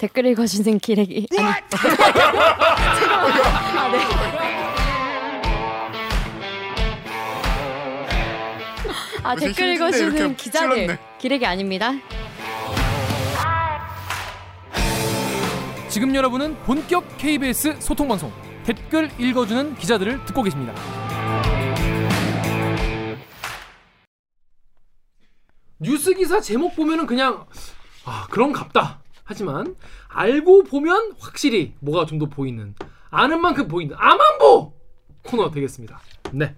댓글 읽어주는 기레기 아니 아, 네. 아 무슨 댓글 읽어주는 기자들 찔렀네. 기레기 아닙니다. 지금 여러분은 본격 KBS 소통 방송 댓글 읽어주는 기자들을 듣고 계십니다. 뉴스 기사 제목 보면은 그냥 아 그런 갑다 하지만 알고 보면 확실히 뭐가 좀 더 보이는 아는 만큼 보이는 아만보 코너 되겠습니다. 네.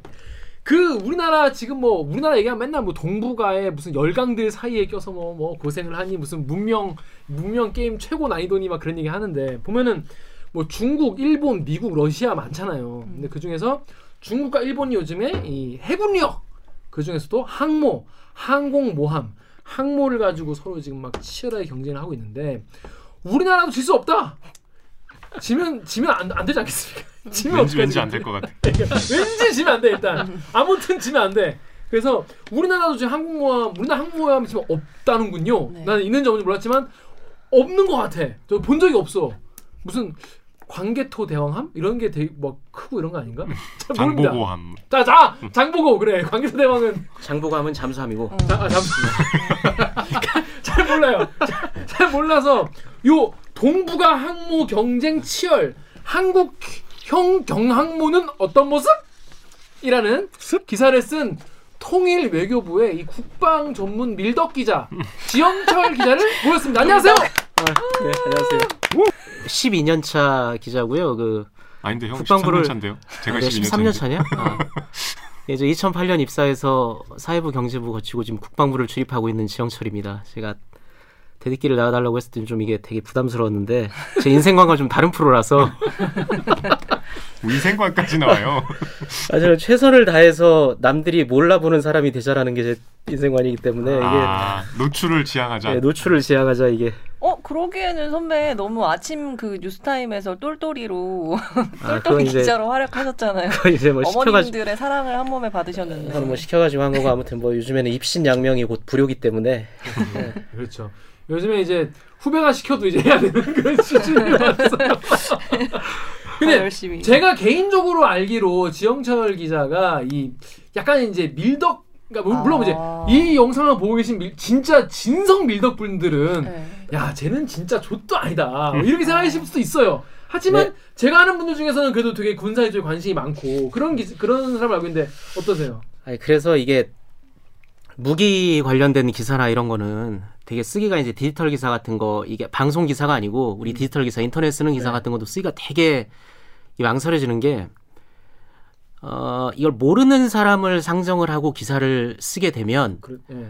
그 우리나라 지금 뭐 우리나라 얘기하면 맨날 뭐 동북아의 무슨 열강들 사이에 껴서 뭐뭐 고생을 하니 무슨 문명 문명 게임 최고 난이도니 막 그런 얘기 하는데 보면은 뭐 중국, 일본, 미국, 러시아 많잖아요. 근데 그 중에서 중국과 일본이 요즘에 이 해군력 그 중에서도 항모, 항공모함, 항모를 가지고 서로 지금 막 치열하게 경쟁을 하고 있는데 우리나라도 질 수 없다. 지면 지면 안, 안 되지 않겠습니까? 지면 왠지? 왠지 안 될 것 같아. 왠지 지면 안 돼 일단 아무튼 지면 안 돼. 그래서 우리나라도 지금 항공모함 우리나라 항공모함 지금 없다는군요. 네. 나는 있는지 없는지 몰랐지만 없는 것 같아. 저 본 적이 없어. 무슨 광개토 대왕함 이런 게 되게 막 크고 이런 거 아닌가? 잘 모릅니다. 장보고함. 자, 자, 장보고 그래. 광개토 대왕은 장보감은 잠수함이고 자, 아, 잠, 잘 몰라요. 잘, 잘 몰라서 요 동북아 항모 경쟁 치열 한국 형 경항모는 어떤 모습? 이라는 기사를 쓴 통일 외교부의 이 국방 전문 밀덕 기자 지영철 기자를 모셨습니다. 안녕하세요. 네, 안녕하세요. 12년 차 기자고요. 그 아닌데 형 국방부를- 13년 차인데요. 제가 네, 12년 13년 차냐? 아. 이제 2008년 입사해서 사회부 경제부 거치고 지금 국방부를 출입하고 있는 지영철입니다. 제가 대들기를 나와달라고 했을 때좀 이게 되게 부담스러웠는데 제 인생관과 좀 다른 프로라서 위생관까지 나와요. 아, 저는 최선을 다해서 남들이 몰라보는 사람이 되자라는 게 제 인생관이기 때문에 이게 아, 노출을 지향하자. 네, 노출을 지향하자 이게 어 그러기에는 선배 너무 아침 그 뉴스타임에서 똘똘이로 아, 똘똘이 기자로 활약하셨잖아요. 뭐 시켜가지고 어머님들의 사랑을 한 몸에 받으셨는데. 뭐 시켜가지고 한 거고 아무튼 뭐 요즘에는 입신양명이 곧 불효기 때문에 그렇죠. 요즘에 이제 후배가 시켜도 이제 해야 되는 그런 수준이 왔어. 다 근데 열심히. 제가 개인적으로 알기로 지영철 기자가 이 약간 이제 밀덕 그러니까 물- 물론 아. 이제 이 영상을 보고 계신 밀- 진짜 진성 밀덕 분들은 네. 야 쟤는 진짜 좆도 아니다 뭐 이렇게 생각하실 수도 있어요. 하지만 네. 제가 아는 분들 중에서는 그래도 되게 군사에 좀 관심이 많고 그런 기, 그런 사람 알고 있는데 어떠세요? 아니 그래서 이게 무기 관련된 기사나 이런 거는 되게 쓰기가 이제 디지털 기사 같은 거 이게 방송 기사가 아니고 우리 디지털 기사 인터넷 쓰는 기사 네. 같은 것도 쓰기가 되게 이 망설여지는 게 어, 이걸 모르는 사람을 상정을 하고 기사를 쓰게 되면 그래, 예.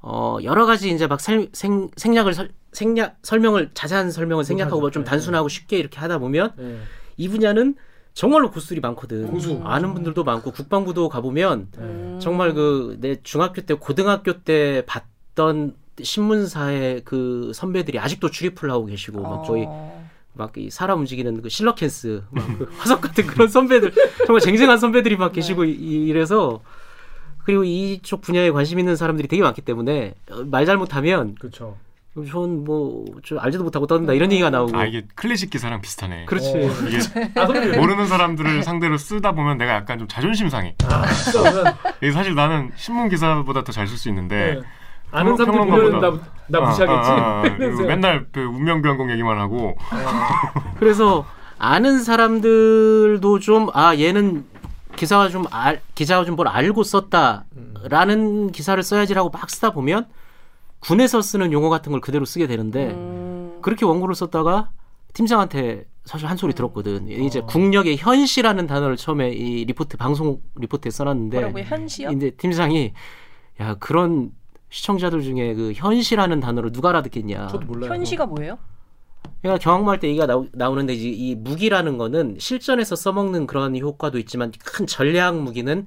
어, 여러 가지 이제 막 생, 생, 생략을 설, 생략 설명을 자세한 설명을 생략하고 뭐좀 네. 단순하고 쉽게 이렇게 하다 보면 예. 이 분야는 정말로 고수들이 많거든. 고수. 아는 분들도 많고 국방부도 가보면 음. 정말 그 내 중학교 때 고등학교 때 봤던 신문사의 그 선배들이 아직도 출입을 하고 계시고 막 어. 막 이 사람 움직이는 그 실러캔스 막 그 화석 같은 그런 선배들 정말 쟁쟁한 선배들이 막 계시고 이- 이래서 그리고 이쪽 분야에 관심 있는 사람들이 되게 많기 때문에 어, 말 잘못하면 그렇죠. 저는 뭐좀 알지도 못하고 떠든다 이런 얘기가 나오고 아 이게 클래식 기사랑 비슷하네. 그렇지 어. 이게 아. 모르는 사람들을 상대로 쓰다 보면 내가 약간 좀 자존심 상해. 아, 이게 사실 나는 신문 기사보다 더 잘 쓸 수 있는데 네. 아는 사람들. 보면 나, 나 아, 무시하겠지. 아, 아, 아. 맨날 그 운명변공 얘기만 하고 그래서 아는 사람들도 좀 아 얘는 기사가 좀 알, 기자가 좀 뭘 알고 썼다라는 기사를 써야지라고 막 쓰다 보면 군에서 쓰는 용어 같은 걸 그대로 쓰게 되는데 음. 그렇게 원고를 썼다가 팀장한테 사실 한 소리 들었거든. 이제 어. 국력의 현시라는 단어를 처음에 이 리포트 방송 리포트에 써놨는데 뭐라고요? 현시요? 이제 팀장이 야 그런 시청자들 중에 그 현시라는 단어를 누가 알아듣겠냐. 저도 몰라요. 현시가 뭐예요? 그러니까 경항모할 때 얘기가 나오, 나오는데 이제 이 무기라는 거는 실전에서 써먹는 그런 효과도 있지만 큰 전략 무기는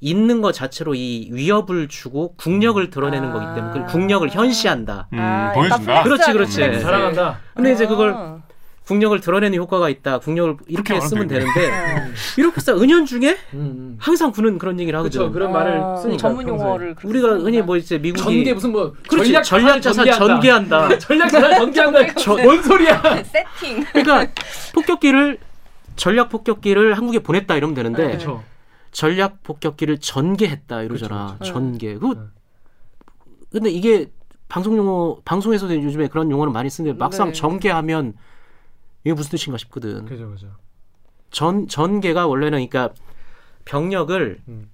있는 것 자체로 이 위협을 주고 국력을 드러내는 아. 거기 때문에 그 국력을 현시한다. 음, 아, 보여준다. 그렇지, 그렇지. 자랑한다. 근데 이제 그걸 아. 국력을 드러내는 효과가 있다. 국력을 이렇게 쓰면 되는데 이렇게 해서 은연 중에 음, 음. 항상 군은 그런 얘기를 하거든. 그렇죠. 그런 말을 어, 쓰니까 전문. 용어를 우리가. 흔히 뭐 이제 미국이 전개 무슨 뭐 그렇지, 전략 전략 자산 전개한다. 전략 자산 전개한다. 뭔 소리야? 세팅. 그러니까 폭격기를 전략 폭격기를 한국에 보냈다 이러면 되는데 그렇죠. 전략 폭격기를 전개했다 이러잖아. 그렇죠, 전개. 그 네. 근데 이게 방송 용어 방송에서도 요즘에 그런 용어를 많이 쓰는데 막상 네. 전개하면 이게 무슨 뜻인가 싶거든. 그죠 그죠. 전 전개가 원래는 그러니까 병력을 음.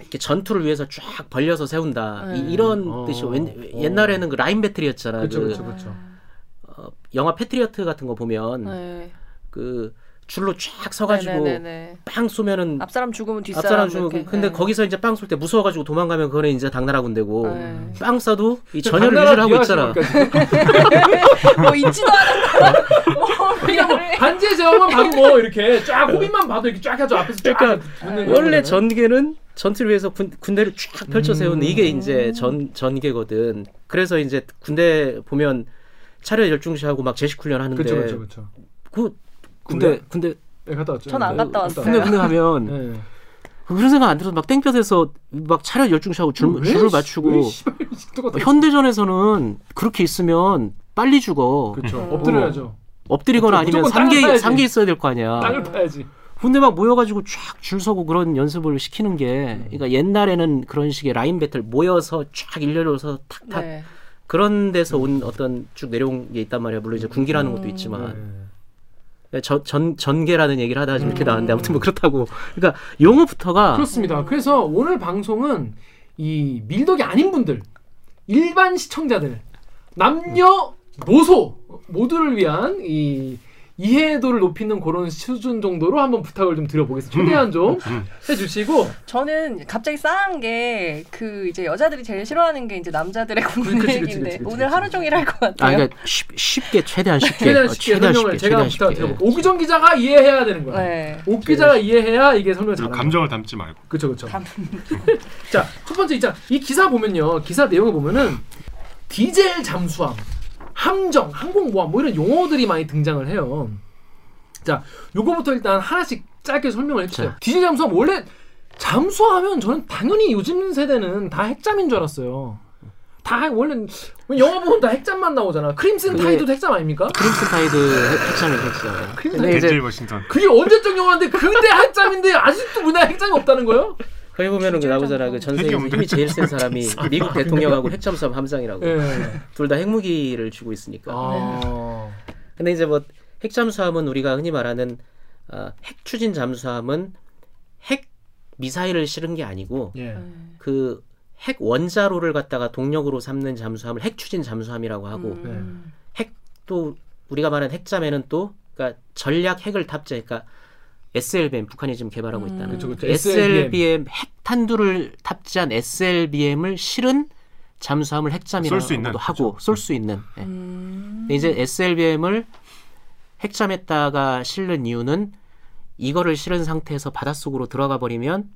이렇게 전투를 위해서 쫙 벌려서 세운다. 네. 이, 이런 어, 뜻이 웬, 어. 옛날에는 그 라인 배틀이었잖아. 그렇죠 그 그렇죠. 어, 영화 패트리어트 같은 거 보면 네. 그 줄로 쫙 서가지고 네네네네. 빵 쏘면은 앞사람 죽으면 뒷사람 앞사람 주고 이렇게. 근데 네. 거기서 이제 빵 쏠 때 무서워가지고 도망가면 그거는 이제 당나라 군대고 네. 빵 쏴도 이 전열을 유지를 하고 있잖아. 뭐 있지도 않은 거. 그냥 뭐 반지의 제왕만 봐도 뭐 이렇게 쫙 호빈만 봐도 이렇게 쫙 하죠 앞에서 쫙 그러니까 원래. 전개는 전투를 위해서 군, 군대를 쫙 펼쳐 세우는 음. 이게 이제 전 전개거든. 그래서 이제 군대 보면 차례 열중시하고 막 제식 훈련 하는데 그렇죠 그렇죠 그렇죠. 그 군대 군대? 군대 네, 갔다 왔죠. 전 안 갔다 왔어요. 군대 군대 가면 네. 그런 생각 안 들어서 막 땡볕에서 막 차례 열중시하고 줄, 왜? 줄을 씨, 맞추고 왜. 현대전에서는 그렇게 있으면 빨리 죽어. 그렇죠. 음. 엎드려야죠. 엎드리거나 아니면 파야지. 상계 있어야 될 거 아니야. 땅을 파야지. 근데 막 모여가지고 쫙 줄 서고 그런 연습을 시키는 게, 음. 그러니까 옛날에는 그런 식의 라인 배틀 모여서 쫙 일렬로서 탁탁 네. 그런 데서 온 어떤 쭉 내려온 게 있단 말이야. 물론 이제 군기라는 것도 음. 있지만 전, 전 전개라는 얘기를 하다가 지금 이렇게 음. 나왔는데 아무튼 뭐 그렇다고. 그러니까 용어부터가 그렇습니다. 그래서 오늘 방송은 이 밀덕이 아닌 분들, 일반 시청자들, 남녀, 노소 모두를 위한 이 이해도를 높이는 그런 수준 정도로 한번 부탁을 좀 드려보겠습니다. 최대한 좀 음. 해주시고 저는 갑자기 싸한 게 그 이제 여자들이 제일 싫어하는 게 이제 남자들의 그치, 그치, 얘기인데 그치, 오늘. 하루 종일 할것아 같아요. 그러니까 쉽, 쉽게 최대한 쉽게 최대한 어, 쉽게 설명을 제가 한번 부탁을 드려볼게요. 오기정 기자가 이해해야 되는 거야. 네. 오 기자가 이해해야 이게 설명 거야. 감정을 담지 말고. 그렇죠, 그렇죠. 자, 첫 번째 있잖아. 이 기사 보면요. 기사 내용을 보면은 디젤 잠수함, 함정, 항공모함 뭐 이런 용어들이 많이 등장을 해요. 자, 요거부터 일단 하나씩 짧게 설명을 해주세요. 자. 디젤 잠수함 원래 잠수하면 저는 당연히 요즘 세대는 다 핵잠인 줄 알았어요. 다 원래 영화 보면 다 핵잠만 나오잖아. 크림슨 타이드도 핵잠 아닙니까? 크림슨 타이드 핵잠을 했잖아요. 크림슨 덴젤 워싱턴. 그게 언제적 영화인데 그때 핵잠인데 아직도 우리나라 핵잠이 없다는 거예요? 거기 보면은 그 나오잖아 그전 핵이 세계에서 없는데 힘이 제일 센 사람이 미국 대통령하고 핵잠수함 함장이라고 예. 둘다 핵무기를 쥐고 있으니까. 아. 근데 이제 뭐 핵잠수함은 우리가 흔히 말하는 어, 핵 추진 잠수함은 핵 미사일을 실은 게 아니고 예. 그핵 원자로를 갖다가 동력으로 삼는 잠수함을 핵 추진 잠수함이라고 하고 음. 핵도 우리가 말하는 핵잠에는 또 그러니까 전략 핵을 탑재 그러니까 SLBM 북한이 지금 개발하고 있다는 그쵸, 그쵸. SLBM 핵 탄두를 탑재한 SLBM을 실은 잠수함을 핵잠이라고도 하고 쏠 수 있는 예. 음. 이제 SLBM을 핵잠에다가 실는 이유는 이거를 실은 상태에서 바닷속으로 들어가 버리면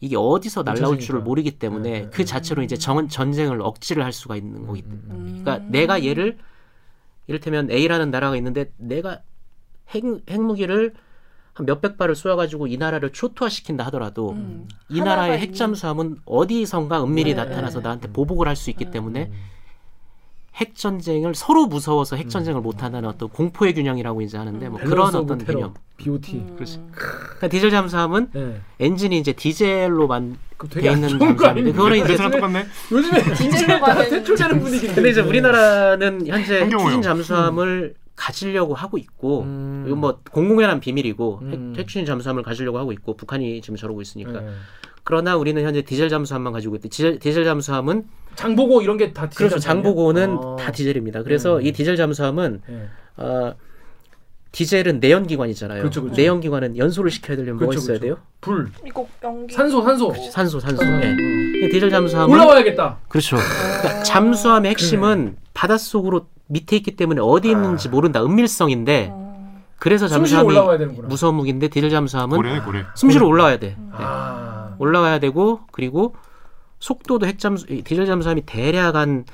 이게 어디서 날라올. 줄을 모르기 때문에 네, 네, 그 자체로 이제 정, 전쟁을 억지를 할 수가 있는 거기 때문에 음. 그러니까 내가 얘를 이를테면 A라는 나라가 있는데 내가 핵, 핵무기를 한 몇백 발을 쏘아가지고 이 나라를 초토화시킨다 하더라도 음. 이 나라의 핵잠수함은 어디선가 은밀히 네, 나타나서 네. 나한테 보복을 할 수 있기 음. 때문에 핵 전쟁을 서로 무서워서 핵 전쟁을 못한다는 어떤 공포의 균형이라고 이제 하는데 뭐 그런 balance of 어떤 terror, 개념. BOT. 음. 그렇지. 그러니까 디젤 잠수함은 네. 엔진이 이제 디젤로 만 돼 있는 잠수함인데? 그거는 이제 똑같네. 요즘에 다 가는- 퇴출되는 분위기인데. 근데 이제 우리나라는 현재. 추진 잠수함을 가지려고 하고 있고 음. 이건 뭐 공공연한 비밀이고 음. 핵, 핵추진 잠수함을 가지려고 하고 있고 북한이 지금 저러고 있으니까 네. 그러나 우리는 현재 디젤 잠수함만 가지고 있대. 디젤, 디젤 잠수함은 장보고 이런 게 다 디젤 잠수함이에요? 장보고는 아. 다 디젤입니다. 그래서 음. 이 디젤 잠수함은 네. 어, 디젤은 내연기관이잖아요. 그렇죠, 그렇죠. 내연기관은 연소를 시켜야 되려면 뭐가 그렇죠, 있어야 그렇죠. 돼요? 불, 연기. 산소, 산소. 산소, 산소. 음. 예. 이 디젤 잠수함은 올라와야겠다. 그렇죠. 그러니까 잠수함의 핵심은 바닷속으로 밑에 있기 때문에 어디 있는지 모른다. 은밀성인데 어. 그래서 잠수함이 올라와야. 무서운 무기인데 디젤 잠수함은 고래네 고래. 숨쉬러 올라와야 돼. 예. 아. 올라가야 되고 그리고 속도도 핵잠수 이 디젤 잠수함이 대략 한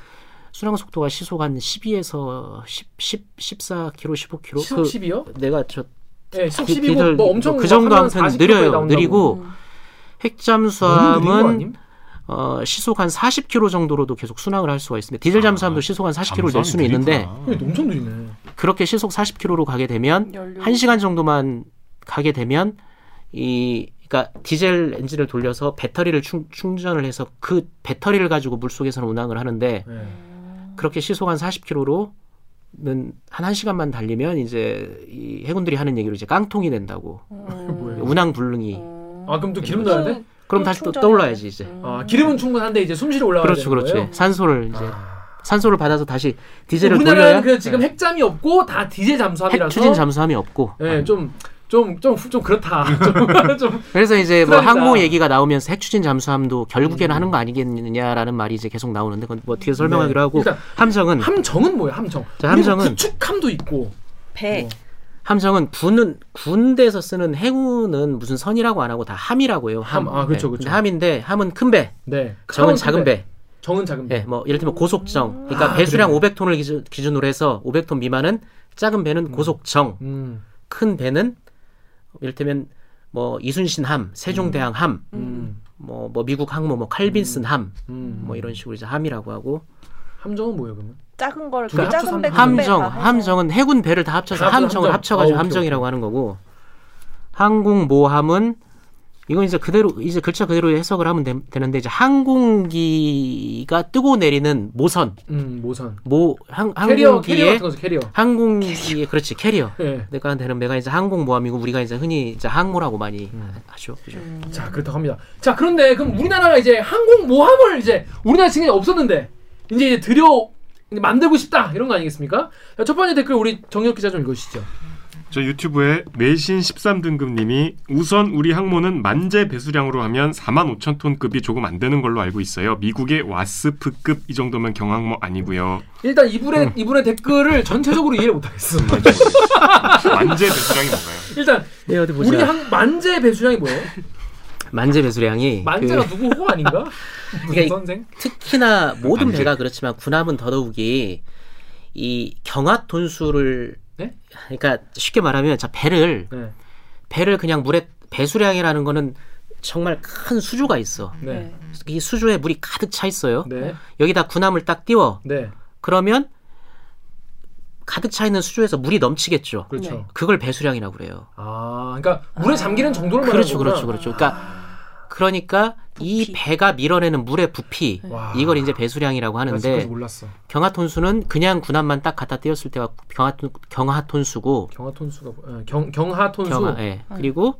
순항 속도가 시속 한 12에서 10, 10 14km, 15km. 시속 그 10이요? 내가 저 네, 시속 디- 10이고 디젤 뭐 엄청 그 정도 아무튼 40km 까지 느려요. 느리고 음. 너무 느린 거 핵잠수함은 아님? 어, 시속 한 40km 정도로도 계속 순항을 할 수가 있습니다. 디젤 잠수함도 아, 시속 한 40km를 낼 수는 있는데 엄청 느리네. 그렇게 시속 40km로 가게 되면 연료. 1시간 정도만 가게 되면 이 그러니까 디젤 엔진을 돌려서 배터리를 충, 충전을 해서 그 배터리를 가지고 물속에서는 운항을 하는데 네. 그렇게 시속 한 40km로는 한 1시간만 달리면 이제 이 해군들이 하는 얘기로 이제 깡통이 된다고. 음. 운항 불능이. 음. 아 그럼 또 기름 넣어야 돼? 그럼 또 다시 또 떠올라야지 돼? 이제. 음. 아 기름은 충분한데 이제 숨쉬러 올라가야 그렇죠, 되는 그렇죠. 거예요? 산소를 이제 아. 산소를 받아서 다시 디젤을 우리나라는 돌려야 그 지금 핵잠이 없고 다 디젤 잠수함이라서 핵 추진 잠수함이 없고. 네, 좀 좀 좀 좀 그렇다. 좀, 좀 그래서 이제 뭐 그러니까. 항모 얘기가 나오면서 핵추진 잠수함도 결국에는 음. 하는 거 아니겠느냐라는 말이 이제 계속 나오는데 그건 뭐 뒤에 설명하기로 네. 하고 일단 함정은 함정은 뭐예요? 함정. 자, 함정은- 구축함도 있고. 배. 뭐. 함정은 군은 군대에서 쓰는 해군은 무슨 선이라고 안 하고 다 함이라고 해요. 함. 아, 그렇죠, 네. 그렇죠. 근데 함인데 함은 큰 배, 네. 정은 작은 큰 배. 정은 작은 배. 예, 뭐 예를 들면 고속정. 그러니까 아, 배수량 그래요? 500톤을 기준, 기준으로 해서 500톤 미만은 작은 배는 고속정, 음. 큰 배는 이를테면 뭐 이순신 함, 세종대왕 함, 음. 뭐, 뭐 미국 항모, 뭐 칼빈슨 함, 음. 뭐 이런 식으로 이제 함이라고 하고 함정은 뭐예요, 그러면? 작은 걸 그 작은 합쳐서 배, 함정. 함정은 해군 배를 다 합쳐서 다 함정을 함정. 합쳐 가지고 아, 오케이, 함정이라고 하는 거고 항공모함은 이건 이제 그대로 이제 글자 그대로 해석을 하면 되, 는데 이제 항공기가 뜨고 내리는 모선, 음, 모선. 모 항, 캐리어 캐리어 항공기의 같은 거죠, 캐리어. 항공기의 그렇지 캐리어. 예. 내가 되는 배가 이제 항공모함이고 우리가 이제 흔히 이제 항모라고 많이 음. 하죠. 그죠? 자, 그렇다고 합니다. 자, 그런데 그럼 우리나라가 이제 항공모함을 이제 우리나라 지금 없었는데 이제 이제 들여 만들고 싶다 이런 거 아니겠습니까? 자, 첫 번째 댓글 우리 정혁 기자 좀 읽어주시죠. 저 유튜브에 매신 13등급님이 우선 우리 항모는 만재 배수량으로 하면 4만 5천 톤급이 조금 안 되는 걸로 알고 있어요. 미국의 와스프급 이 정도면 경항모 아니고요. 일단 이분의 이분의 댓글을 전체적으로 이해를 못하겠어. 만재 배수량이 뭔가요? 일단 네, 어디 보자. 우리 항 만재 배수량이 뭐예요? 만재 배수량이 만재가 그 누구 호 아닌가? 그러니까 선생? 특히나 모든 만재. 배가 그렇지만 군함은 더더욱이 이 경하 톤수를 네? 그러니까 쉽게 말하면 자 배를 네. 배를 그냥 물에 배수량이라는 거는 정말 큰 수조가 있어. 네. 네. 이 수조에 물이 가득 차 있어요. 네. 여기다 군함을 딱 띄워. 네. 그러면 가득 차 있는 수조에서 물이 넘치겠죠. 그렇죠. 네. 그걸 배수량이라고 그래요. 아, 그러니까 물에 잠기는 정도를 말하는 그렇죠, 거구나. 그렇죠, 그렇죠. 그러니까 그러니까 이 부피. 배가 밀어내는 물의 부피 와. 이걸 이제 배수량이라고 하는데 몰랐어. 경하톤수는 그냥 군함만 딱 갖다 띄웠을 때가 경하톤, 경하톤수고 경하 톤수가 뭐- 어, 경 경하 톤수. 경하, 예. 그리고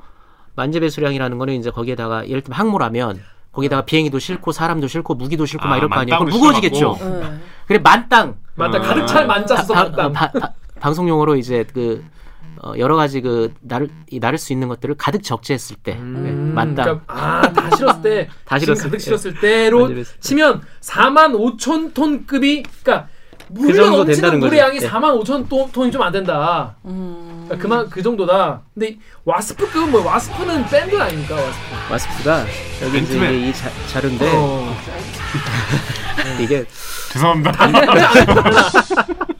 만재 배수량이라는 거는 이제 거기에다가 예를 들면 항모라면 거기다가 비행기도 싣고 사람도 싣고 무기도 싣고 막 아, 이럴 거 아니에요. 그럼 무거워지겠죠. 네. 그래 만땅 맞다. 아. 가득 찰 만자 바- 만땅. 방송 용어로 이제 그 어, 여러 가지 그 나를 이 나를 수 있는 것들을 가득 적재했을 때 음, 네, 만땅 그러니까, 아, 다 실었을 때, 다 실었을 가득 때. 실었을 때로. 치면 4만 5천 톤급이, 그러니까 물이 정도 넘치는 물의. 양이 네. 4만 5천 톤, 톤이 좀 안 된다. 음. 그러니까 그만 그 정도다. 근데 이 와스프급은 뭐 와스프는 밴드 아닙니까? 와스프. 와스프가 여기 이제 이 자, 자료인데 어. 이게 죄송합니다.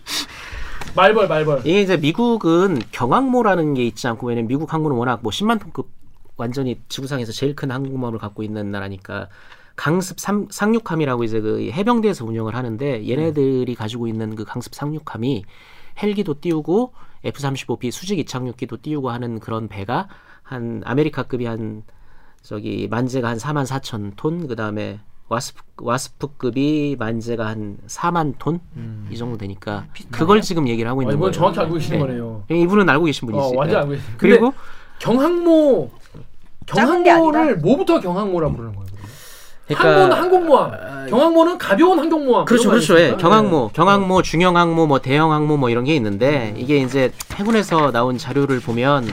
말벌 말벌. 이게 이제 미국은 경항모라는 게 있지 않고 왜냐면 미국 항모는 워낙 뭐 10만 톤급 완전히 지구상에서 제일 큰 항공모함을 갖고 있는 나라니까 강습 삼, 상륙함이라고 이제 그 해병대에서 운영을 하는데 얘네들이 가지고 있는 그 강습 상륙함이 헬기도 띄우고 F-35B 수직 이착륙기도 띄우고 하는 그런 배가 한 아메리카급이 한 저기 만재가 한 4만 4천 톤 그 다음에 와스프 와스프급이 만재가 한 4만 톤이 정도 되니까 그걸 지금 얘기를 하고 아, 있는 이건 거예요. 정확히 알고 계시는 네. 거네요. 이분은 알고 계신 분이지. 어, 완전 네. 알고 계시는. 그리고 경항모 경항모를 뭐부터 경항모라 부르는 거예요? 그러니까 항모는 항공모함, 경항모는 가벼운 항공모함. 그렇죠, 그렇죠. 예. 경항모, 네. 경항모, 중형 항모, 뭐 대형 항모 뭐 이런 게 있는데 이게 이제 해군에서 나온 자료를 보면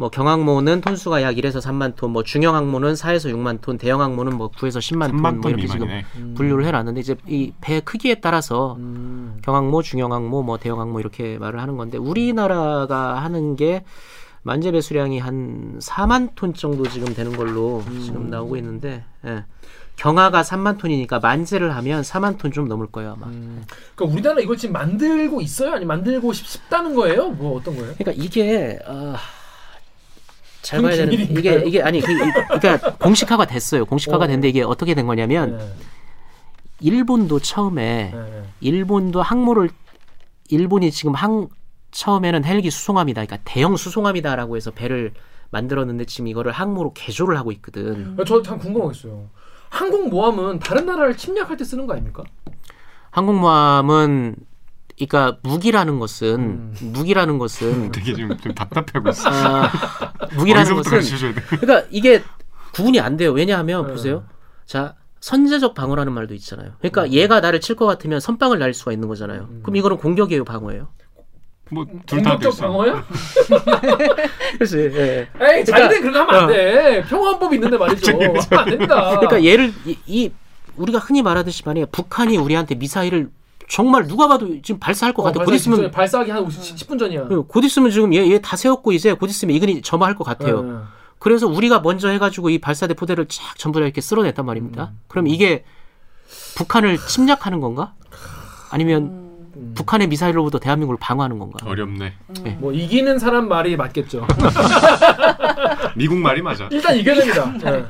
뭐 경항모는 톤수가 약 1에서 3만 톤, 뭐 중형 항모는 4에서 6만 톤, 대형 항모는 뭐 9에서 10만 톤, 3만 뭐톤 이렇게 지금 미만이네. 분류를 해놨는데 이제 이 배 크기에 따라서 음. 경항모, 중형 항모, 뭐 대형 항모 이렇게 말을 하는 건데 우리나라가 하는 게 만재 배수량이 한 4만 톤 정도 지금 되는 걸로 지금 나오고 있는데 예. 경하가 3만 톤이니까 만재를 하면 4만 톤 좀 넘을 거예요 아마. 음. 그러니까 우리나라 이걸 지금 만들고 있어요? 아니 만들고 싶, 싶다는 거예요? 뭐 어떤 거예요? 그러니까 이게 어, 잘 봐야 되는 기밀인가요? 이게 이게 아니 그, 이- 그러니까 공식화가 됐어요. 공식화가 어. 됐는데 이게 어떻게 된 거냐면 네. 일본도 처음에 네. 일본도 항모를 일본이 지금 항 처음에는 헬기 수송함이다. 그러니까 대형 수송함이다라고 해서 배를 만들었는데 지금 이거를 항모로 개조를 하고 있거든. 저참 궁금하겠어요. 항공모함은 다른 나라를 침략할 때 쓰는 거 아닙니까? 항공모함은 그러니까 무기라는 것은 음. 무기라는 것은 되게 지금 좀 답답해하고 있어. 아, 무기라는 것은? 그러니까 이게 구분이 안 돼요. 왜냐하면 네. 보세요. 자 선제적 방어라는 말도 있잖아요. 그러니까 음. 얘가 나를 칠 것 같으면 선빵을 날릴 수가 있는 거잖아요. 그럼 이거는 공격이에요, 방어예요. 뭐둘 다 공격적 됐어. 방어야? 그래서 예. 에이 잘된 그런 거 하면 안 어. 돼. 평화법 있는데 말이죠. 하면 안 된다. 그러니까 얘를 이, 이 우리가 흔히 말하듯이 만약에 북한이 우리한테 미사일을 정말 누가 봐도 지금 발사할 것 같아. 곧 있으면 발사하기 한 10분 전이야. 예, 곧 있으면 지금 얘 얘 다 세웠고 이제 곧 있으면 이근이 점화할 것 같아요. 네. 그래서 우리가 먼저 해가지고 이 발사대 포대를 쫙 전부 다 이렇게 쓸어냈단 말입니다. 그럼 이게 북한을 침략하는 건가? 아니면 음. 북한의 미사일로부터 대한민국을 방어하는 건가? 어렵네. 뭐 이기는 사람 말이 맞겠죠. 미국 말이 맞아. 일단 이겨야 됩니다. 네.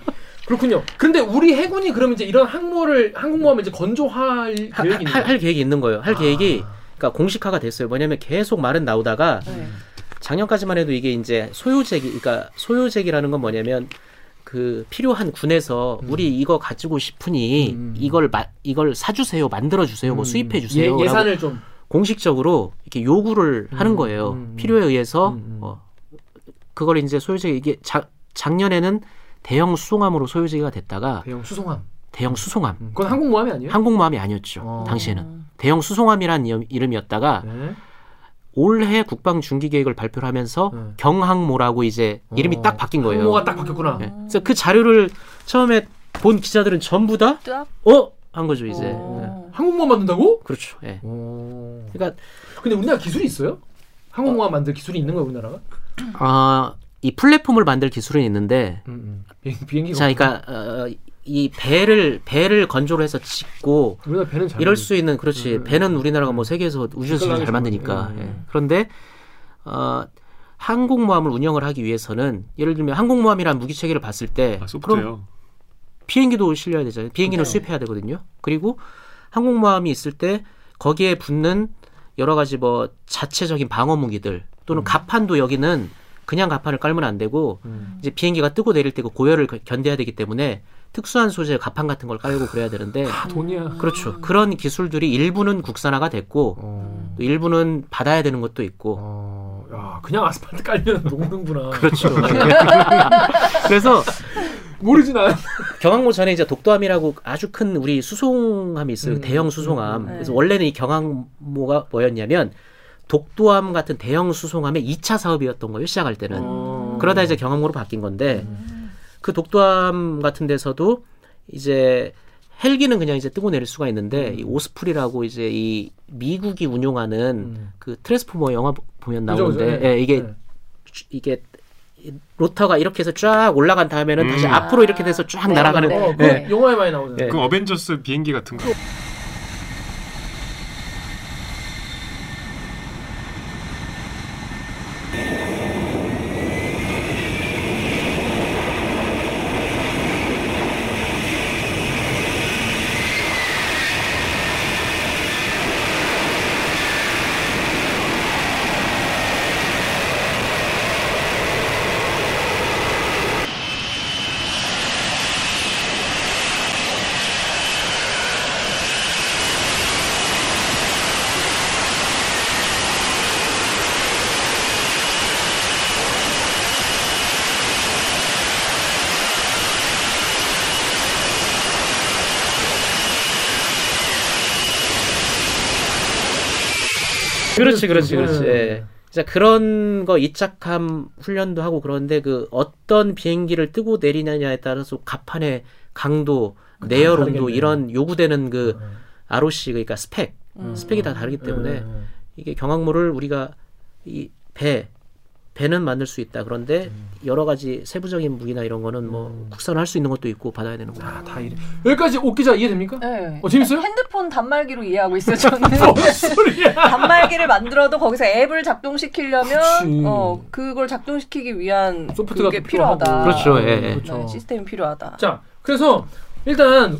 그렇군요. 근데 우리 해군이 그러면 이제 이런 항모를 항공모함을 이제 건조할 하- 계획이 있나요? 할, 할 계획이 있는 거예요. 할 아. 계획이 그러니까 공식화가 됐어요. 뭐냐면 계속 말은 나오다가 네. 작년까지만 해도 이게 이제 소요제기, 그러니까 소요제기라는 건 뭐냐면 그 필요한 군에서 우리 이거 가지고 싶으니 음. 이걸 마, 이걸 사주세요, 만들어 주세요, 뭐 음. 수입해 주세요. 예, 예산을 좀 공식적으로 이렇게 요구를 하는 음, 거예요. 음, 음. 필요에 의해서 음, 음. 어, 그걸 이제 소요제기 이게 자, 작년에는 대형 수송함으로 소요제기가 됐다가 대형 수송함. 대형 수송함, 음. 그건 항공모함이 아니에요? 항공모함이 아니었죠. 어. 당시에는 대형 수송함이란 이름- 이름이었다가 네. 올해 국방 중기 계획을 발표를 하면서 네. 경항모라고 이제 이름이 어. 딱 바뀐 거예요. 항모가 딱 바뀌었구나. 네. 그래서 그 자료를 처음에 본 기자들은 전부 다 쫙. 어? 한 거죠 이제. 네. 어. 항공모함 만든다고? 그렇죠. 예. 오. 그러니까 근데 우리나라 기술이 있어요? 항공모함 만들 기술이 있는 거예요, 우리나라가? 아, 이 플랫폼을 만들 기술은 있는데 음, 음. 비행, 비행기가 자, 그러니까 어, 이 배를 배를 건조를 해서 짓고 우리나라 배는 잘 이럴. 수 있는 그렇지 음. 배는 우리나라가 뭐 세계에서 우주에서 제일 기깔나게 잘 만드니까 잘 만들죠. 예. 그런데 어, 항공모함을 운영을 하기 위해서는 예를 들면 항공모함이란 무기 체계를 봤을 때 아, 그럼. 비행기도 실려야 되잖아요 비행기는 그렇죠. 수입해야 되거든요 그리고 항공모함이 있을 때 거기에 붙는 여러 가지 뭐 자체적인 방어 무기들 또는 갑판도 여기는 그냥 갑판을 깔면 안 되고 음. 이제 비행기가 뜨고 내릴 때그 고열을 겨- 견뎌야 되기 때문에 특수한 소재 갑판 같은 걸 깔고 그래야 되는데 다 돈이야. 그렇죠. 그런 기술들이 일부는 국산화가 됐고 어. 또 일부는 받아야 되는 것도 있고 어. 야, 그냥 아스팔트 깔면 녹는구나. 그렇죠. 그래서 모르진 않아. 경항모 전에 이제 독도함이라고 아주 큰 우리 수송함이 있어요. 음, 대형 수송함. 음, 음. 그래서 원래는 이 경항모가 뭐였냐면 독도함 같은 대형 수송함의 2차 사업이었던 거예요. 시작할 때는. 어. 그러다 이제 경항모로 바뀐 건데 음. 그 독도함 같은 데서도 이제 헬기는 그냥 이제 뜨고 내릴 수가 있는데 음. 이 오스프리라고 이제 이 미국이 운용하는 음. 그 트랜스포머 영화 보면 그죠, 나오는데 그죠. 예, 이게 네. 이게 로터가 이렇게 해서 쫙 올라간 다음에는 다시 음. 앞으로 이렇게 돼서 쫙 네, 날아가는 네. 그 네. 영화에 많이 나오잖아요. 네. 그 어벤져스 비행기 같은 거. 그렇지, 그렇지, 그렇지. 네. 예. 진짜 그런 거 이착함 훈련도 하고 그런데 그 어떤 비행기를 뜨고 내리느냐에 따라서 갑판의 강도, 내열 온도. 이런 요구되는 그 네. ROC 그러니까 스펙, 음. 스펙이 다 다르기 때문에 네. 이게 경항모를 우리가 이 배 배는 만들 수 있다. 그런데 여러 가지 세부적인 무기나 이런 거는 뭐 국산할 수 있는 것도 있고 받아야 되는 거고. 아, 다 이래. 여기까지 옥 기자 이해됩니까? 네. 어, 재밌어요? 핸드폰 단말기로 이해하고 있어요. 저는? 단말기를 만들어도 거기서 앱을 작동시키려면 그치. 어 그걸 작동시키기 위한 소프트가 그게 또 필요하다. 그렇죠, 예, 예. 그렇죠. 네, 시스템이 필요하다. 자, 그래서 일단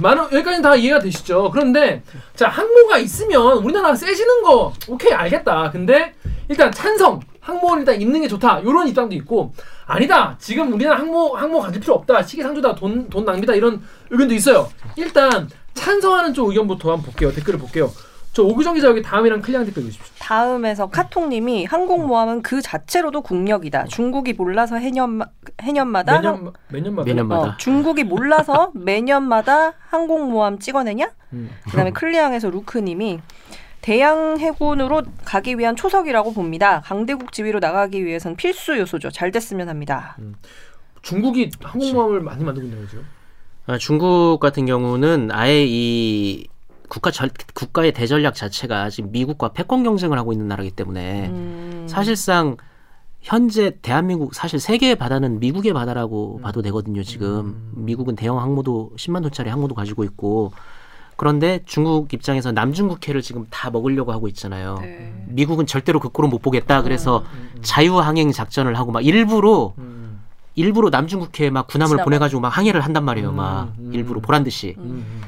많은 여기까지는 다 이해가 되시죠. 그런데 자 항모가 있으면 우리나라가 세지는 거 오케이 알겠다. 근데 일단 찬성 항모는 일단 있는 게 좋다. 이런 입장도 있고 아니다. 지금 우리나라 항모 항모 가질 필요 없다. 시기상조다. 돈 돈 낭비다. 이런 의견도 있어요. 일단 찬성하는 쪽 의견부터 한번 볼게요. 댓글을 볼게요. 저 오규정 기자 여기 다음이랑 클리앙 댓글 주십시오. 다음에서 카톡님이 항공모함은 그 자체로도 국력이다. 중국이 몰라서 해년 해년마다 매년 매년마다 매년마다. 어, 중국이 몰라서 매년마다 항공모함 찍어내냐? 음. 그다음에 클리앙에서 루크님이 대양 해군으로 가기 위한 초석이라고 봅니다. 강대국 지위로 나가기 위해선 필수 요소죠. 잘 됐으면 합니다. 중국이 항공모함을 많이 만들고 있는 거죠. 아, 중국 같은 경우는 아예 이 국가 절, 국가의 대전략 자체가 지금 미국과 패권 경쟁을 하고 있는 나라이기 때문에 음, 사실상 현재 대한민국 사실 세계의 바다는 미국의 바다라고 봐도 되거든요. 지금 미국은 대형 항모도 10만 톤짜리 항모도 가지고 있고 그런데 중국 입장에서 남중국해를 지금 다 먹으려고 하고 있잖아요. 네. 미국은 절대로 그 꼴은 못 보겠다. 그래서 음, 자유항행 작전을 하고 막 일부러 음, 일부러 남중국해에 막 군함을 지나가. 보내가지고 막 항해를 한단 말이에요. 음, 막 음. 일부러 보란 듯이. 음, 음,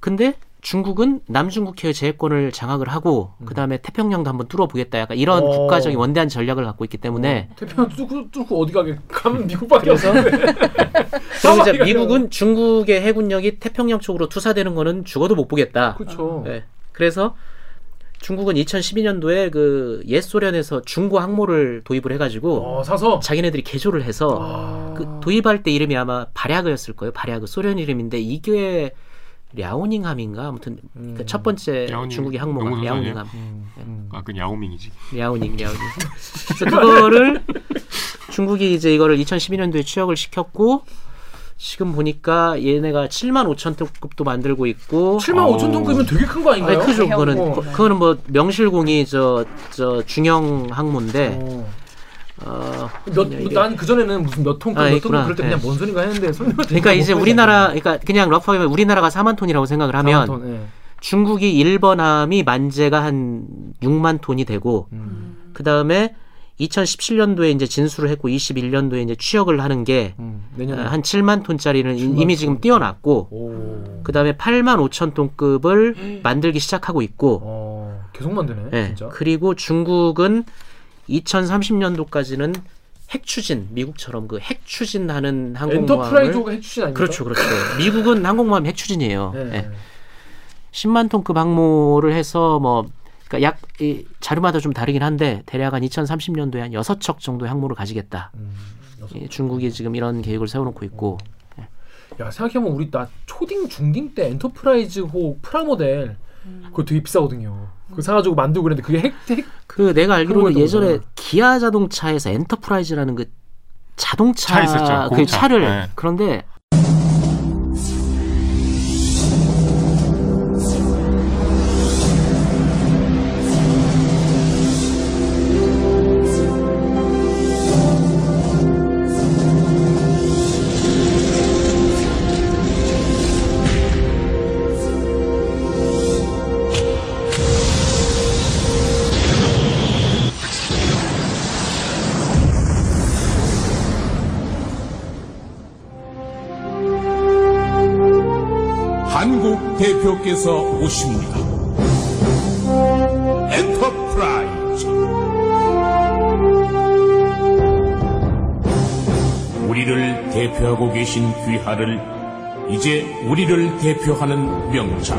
근데 중국은 남중국해의 제해권을 장악을 하고 그 다음에 태평양도 한번 뚫어보겠다. 약간 이런 어. 국가적인 원대한 전략을 갖고 있기 때문에 태평양 뚫고, 뚫고 어디 가게 가면 미국밖에 없어. 그리고 이제 미국은 중국의 해군력이 태평양 쪽으로 투사되는 거는 죽어도 못 보겠다. 그렇죠. 네. 그래서 중국은 2012년도에 그 옛 소련에서 중고 항모를 도입을 해가지고 어, 사서 자기네들이 개조를 해서 아. 그 도입할 때 이름이 아마 발야그였을 거예요. 발야그 소련 이름인데 이게 랴오닝함인가 아무튼 음. 그 첫 번째 야오닝 중국의 항모가? 랴오닝함. 음, 음. 아, 그 야오밍이지. 랴오닝 랴오닝. 그래서 그거를 중국이 이제 이거를 2012년도에 취역을 시켰고 지금 보니까 얘네가 7만 5천 톤급도 만들고 있고 7만 5천 톤급이면 되게 큰 거 아닌가요? 아니 크죠 그거는 어. 그- 그거는 뭐 명실공히 저 저 중형 항모인데 어. 어, 몇, 난 그 전에는 무슨 몇 톤급, 아, 몇 있구나. 그럴 때 그냥 네. 뭔 소리가 했는데. 그러니까 이제 우리나라 그러니까 그냥 러프하게 말하면 우리나라가 4만 톤이라고 생각을 하면 톤, 예. 중국이 1번함이 만재가 한 6만 톤이 되고 음, 그 다음에 2017년도에 이제 진수를 했고 21년도에 이제 취역을 하는 게 음, 내년에 한 7만 톤짜리는 7만 이미 톤. 지금 뛰어났고 오. 그 다음에 8만 5천 톤급을 만들기 시작하고 있고 어, 계속 만드네. 예, 진짜. 그리고 중국은 2030년도까지는 핵 추진 미국처럼 그 핵 추진하는 항공모함을 엔터프라이즈가 핵추진 아닙니까? 그렇죠, 그렇죠. 미국은 항공모함 핵 추진이에요. 네. 예. 10만 톤급 항모를 해서 뭐 그러니까 약 이, 자료마다 좀 다르긴 한데 대략 한 2030년도에 한 6척 정도의 항모를 가지겠다. 음, 여섯- 이 중국이 지금 이런 계획을 세워놓고 있고 야 생각해보면 우리 나 초딩 중딩 때 엔터프라이즈호 프라모델 그거 되게 비싸거든요. 그거 사가지고 만들고 그랬는데 그게 핵, 핵 그 내가 알기로는 예전에. 기아 자동차에서 엔터프라이즈라는 그 자동차 차 있었죠, 그. 차를 네. 그런데 대표께서 오십니다. 엔터프라이즈. 우리를 대표하고 계신 귀하를 이제 우리를 대표하는 명장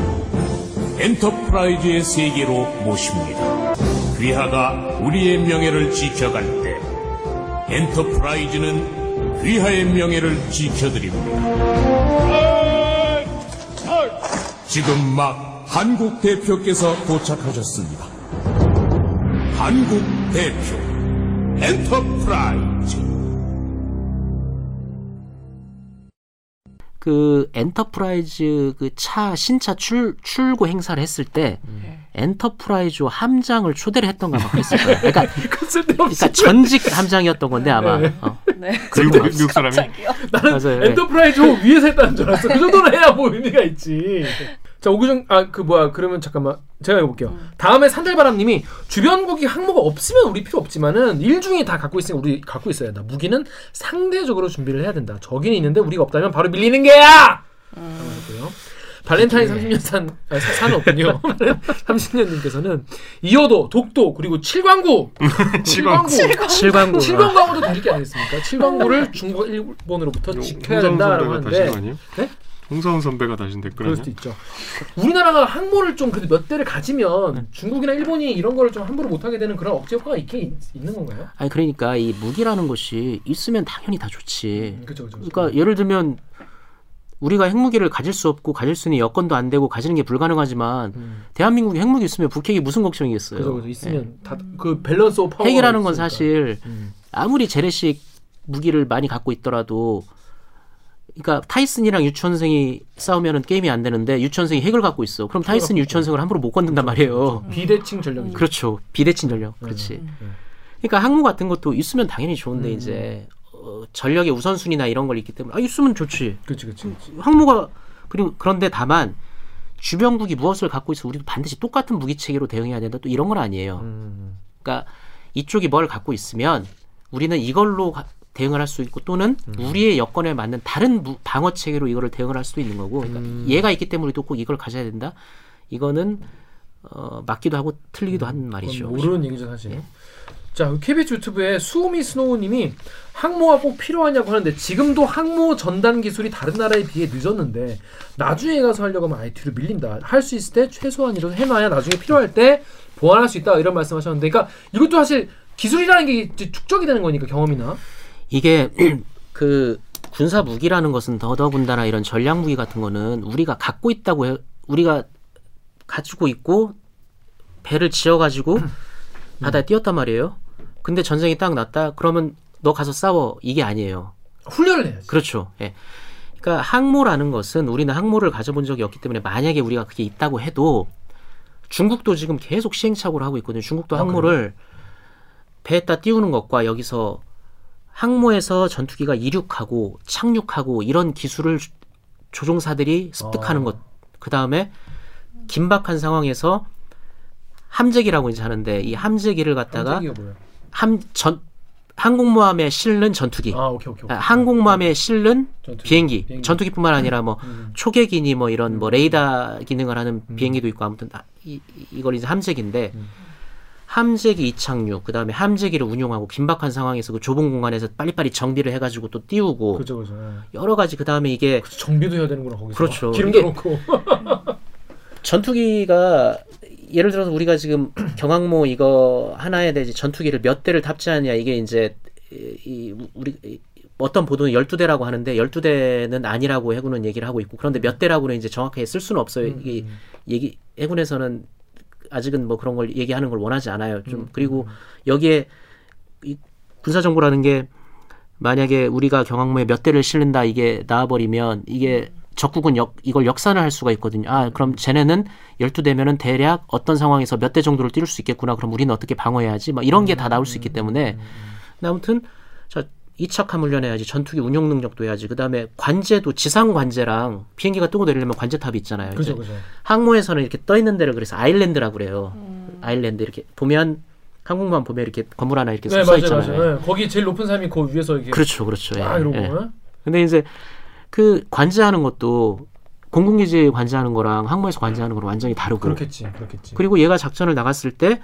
엔터프라이즈의 세계로 모십니다. 귀하가 우리의 명예를 지켜갈 때 엔터프라이즈는 귀하의 명예를 지켜드립니다. 지금 막 한국 대표께서 도착하셨습니다. 한국 대표 엔터프라이즈 그 엔터프라이즈 그 차 신차 출 출고 행사를 했을 때 엔터프라이즈 함장을 초대를 했던가 막 그랬을 거예요. 그러니까, 그 그러니까 전직 함장이었던 건데 아마. 어. 네. 미국, 미국 사람이 나는 맞아요. 예. 엔터프라이즈 호 위에서 했다는 줄 알았어. 그 정도는 해야 뭐 의미가 있지. 자 오규정 아 그 뭐야 그러면 잠깐만 제가 읽어볼게요. 다음에 산들바람님이 주변 국이 항모가 없으면 우리 필요 없지만은 일중이 다 갖고 있으니 우리 갖고 있어야 한다. 무기는 상대적으로 준비를 해야 된다. 적이 있는데 우리가 없다면 바로 밀리는 게야. 하고요. 발렌타인 30년 산, 아, 사- 산은 없군요. 30년님께서는 이어도, 독도, 그리고 칠광구. 칠광구. 칠광구. 칠광구도 드릴 게 아니겠습니까? 칠광구를 중국, 일본으로부터 지켜야 홍사훈 된다라고 하는데. 네? 홍사훈 선배가 다신 댓글 그럴? 수도 있죠. 우리나라가 항모를 좀 그래도 몇 대를 가지면 중국이나 일본이 이런 거를 좀 함부로 못하게 되는 그런 억제 효과가 있긴 있- 있는 건가요? 아니 그러니까 이 무기라는 것이 있으면 당연히 다 좋지. 그렇죠, 그렇죠. 그러니까 예를 들면 우리가 핵무기를 가질 수 없고 가질 수 있는 여건도 안 되고 가지는 게 불가능하지만 음. 대한민국이 핵무기 있으면 북핵이 무슨 걱정이겠어요. 그죠, 그죠. 있으면 다 그 balance of power. 네. 핵이라는 건 사실 음. 아무리 재래식 무기를 많이 갖고 있더라도 그러니까 타이슨이랑 유치원생이 싸우면은 게임이 안 되는데 유치원생이 핵을 갖고 있어. 그럼 타이슨이 유치원생을 함부로 못 건든단 말이에요. 비대칭 전력이죠. 그렇죠. 비대칭 전력. 그렇지. 그러니까 항모 같은 것도 있으면 당연히 좋은데 이제 어, 전력의 우선순위나 이런 걸 있기 때문에 아 있으면 좋지. 그렇지, 그렇지. 항모가 그리고 그런데 다만 주변국이 무엇을 갖고 있어 우리도 반드시 똑같은 무기 체계로 대응해야 된다. 또 이런 건 아니에요. 음. 그러니까 이쪽이 뭘 갖고 있으면 우리는 이걸로 가- 대응을 할 수 있고 또는 우리의 여건에 맞는 다른 무- 방어 체계로 이거를 대응을 할 수도 있는 거고 그러니까 얘가 있기 때문에 우리도 꼭 이걸 가져야 된다. 이거는 어, 맞기도 하고 틀리기도 한 말이죠. 그건 모르는 얘기죠 사실. 자, KBS 유튜브에 수오미 스노우님이 항모가 꼭 필요하냐고 하는데 지금도 항모 전단 기술이 다른 나라에 비해 늦었는데 나중에 가서 하려고 하면 아예 뒤로 밀린다. 할 수 있을 때 최소한이라도 해놔야 나중에 필요할 때 보완할 수 있다 이런 말씀하셨는데, 그러니까 이것도 사실 기술이라는 게 축적이 되는 거니까 경험이나. 이게 그 군사 무기라는 것은 더더군다나 이런 전략 무기 같은 거는 우리가 갖고 있다고 해, 우리가 가지고 있고 배를 지어 가지고 바다에 띄었단 말이에요. 근데 전쟁이 딱 났다. 그러면 너 가서 싸워. 이게 아니에요. 훈련을 해야지. 그렇죠. 예. 그러니까 항모라는 것은 우리는 항모를 가져본 적이 없기 때문에 만약에 우리가 그게 있다고 해도 중국도 지금 계속 시행착오를 하고 있거든요. 중국도 아, 항모를 배에다 띄우는 것과 여기서 항모에서 전투기가 이륙하고 착륙하고 이런 기술을 조- 조종사들이 습득하는 아. 것. 그 다음에 긴박한 상황에서 함재기라고 이제 하는데 이 함재기를 갖다가 뭐야. 함전 항공모함에 실는 전투기. 아, 오케이, 오케이. 오케이. 아, 항공모함에 실는 전투기. 비행기, 비행기. 전투기뿐만 아니라 뭐 음. 초계기니 뭐 이런 뭐 레이더 기능을 하는 비행기도 있고 아무튼 다 이, 이- 이걸 이제 함재기인데 음. 함재기 이착륙 그 다음에 함재기를 운용하고 긴박한 상황에서 그 좁은 공간에서 빨리빨리 정비를 해가지고 또 띄우고 그죠, 그죠. 예. 여러 가지 그 다음에 이게 그쵸, 정비도 해야 되는구나 거기서. 그렇죠. 기름도 넣고. 전투기가 예를 들어서 우리가 지금 경항모 이거 하나에 대해 전투기를 몇 대를 탑재하냐 이게 이제 이, 이 우리 이- 어떤 보도는 12대라고 하는데 12대는 아니라고 해군은 얘기를 하고 있고 그런데 몇 대라고는 이제 정확하게 쓸 수는 없어요. 이게 얘기 해군에서는 아직은 뭐 그런 걸 얘기하는 걸 원하지 않아요. 좀 그리고 여기에 이 군사 정보라는 게 만약에 우리가 경항모에 몇 대를 실는다 이게 나와버리면 이게 적국은 역, 이걸 역산을 할 수가 있거든요. 아, 그럼 쟤네는 12대면은 대략 어떤 상황에서 몇 대 정도를 띄울 수 있겠구나. 그럼 우리는 어떻게 방어해야지? 막 이런 게 다 나올 수 있기 때문에. 아무튼, 자, 이착함 훈련해야지. 전투기 운용 능력도 해야지. 그 다음에 관제도 지상 관제랑 비행기가 뜨고 내리려면 관제탑이 있잖아요. 그죠, 그죠. 항모에서는 이렇게 떠 있는 데를 그래서 아일랜드라고 그래요. 아일랜드 이렇게 보면 항공모함 보면 이렇게 건물 하나 이렇게 네, 써 있잖아요. 맞아요. 네. 거기 제일 높은 사람이 그 위에서 이게 그렇죠, 그렇죠. 예, 아 이러고. 예. 예. 근데 이제 그 관제하는 것도 공군기지 관제하는 거랑 항모에서 관제하는 거랑 완전히 다르고 그렇겠지, 그렇겠지. 그리고 얘가 작전을 나갔을 때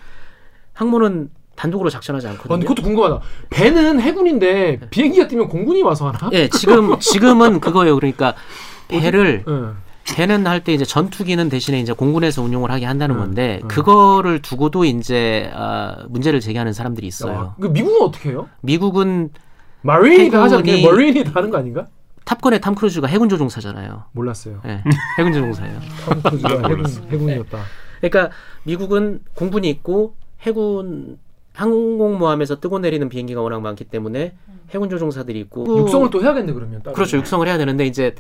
항모는 단독으로 작전하지 아, 않거든요. 근데 그것도 궁금하다. 배는 해군인데 비행기가 뛰면 공군이 와서 하나? 예, 지금 지금은 그거예요. 그러니까 배를 예. 배는 할 때 이제 전투기는 대신에 이제 공군에서 운용을 하게 한다는 음, 건데 음. 그거를 두고도 이제 아, 문제를 제기하는 사람들이 있어요. 아, 그 미국은 어떻게 해요? 미국은 marine이 다 하지 않나요? 해군이- marine이 다 하는 거 아닌가? 탑건의 탐 크루즈가 해군 조종사잖아요. 몰랐어요. 예, 해군 조종사예요. 톰 크루즈가 해군. 해군이었다. 그러니까 미국은 공군이 있고 해군 항공모함에서 뜨고 내리는 비행기가 워낙 많기 때문에 해군 조종사들이 있고 육성을 또 해야겠네 그러면. 따로. 그렇죠 육성을 해야 되는데 이제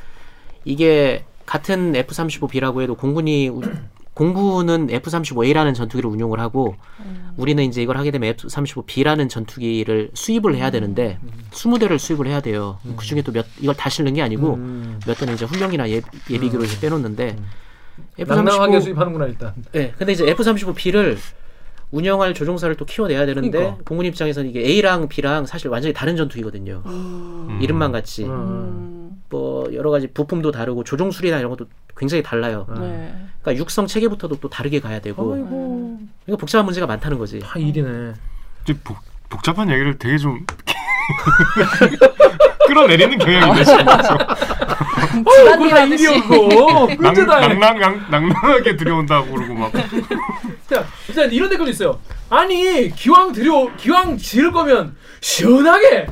이게 같은 F-35B라고 해도 공군이 우- 공군은 F-35A라는 전투기를 운용을 하고 우리는 이제 이걸 하게 되면 F-35B라는 전투기를 수입을 해야 되는데 20대를 수입을 해야 돼요. 그 중에 또 몇 이걸 다 실는 게 아니고 음. 몇 대는 이제 훈령이나 예, 예비기로 이제 빼놓는데 낭낭하게 F-35 수입하는구나 일단. 네, 근데 이제 F-35B를 운영할 조종사를 또 키워내야 되는데 그러니까. 공군 입장에서는 이게 A랑 B랑 사실 완전히 다른 전투기거든요. 음. 이름만 같이 음. 음. 뭐 여러 가지 부품도 다르고 조종술이나 이런 것도 굉장히 달라요. 네. 그러니까 육성 체계부터도 또 다르게 가야 되고 아이고 그러니까 복잡한 문제가 많다는 거지. 다 일이네. 이제 복, 복잡한 얘기를 되게 좀 끌어내리는 경향이 있어. 다 하듯이. 일이었고 문제다. 낭낭 낭- 낭낭하게 들여온다고 그러고 막 자, 일단 이런 댓글도 있어요. 아니 기왕 들여 기왕 지을 거면 시원하게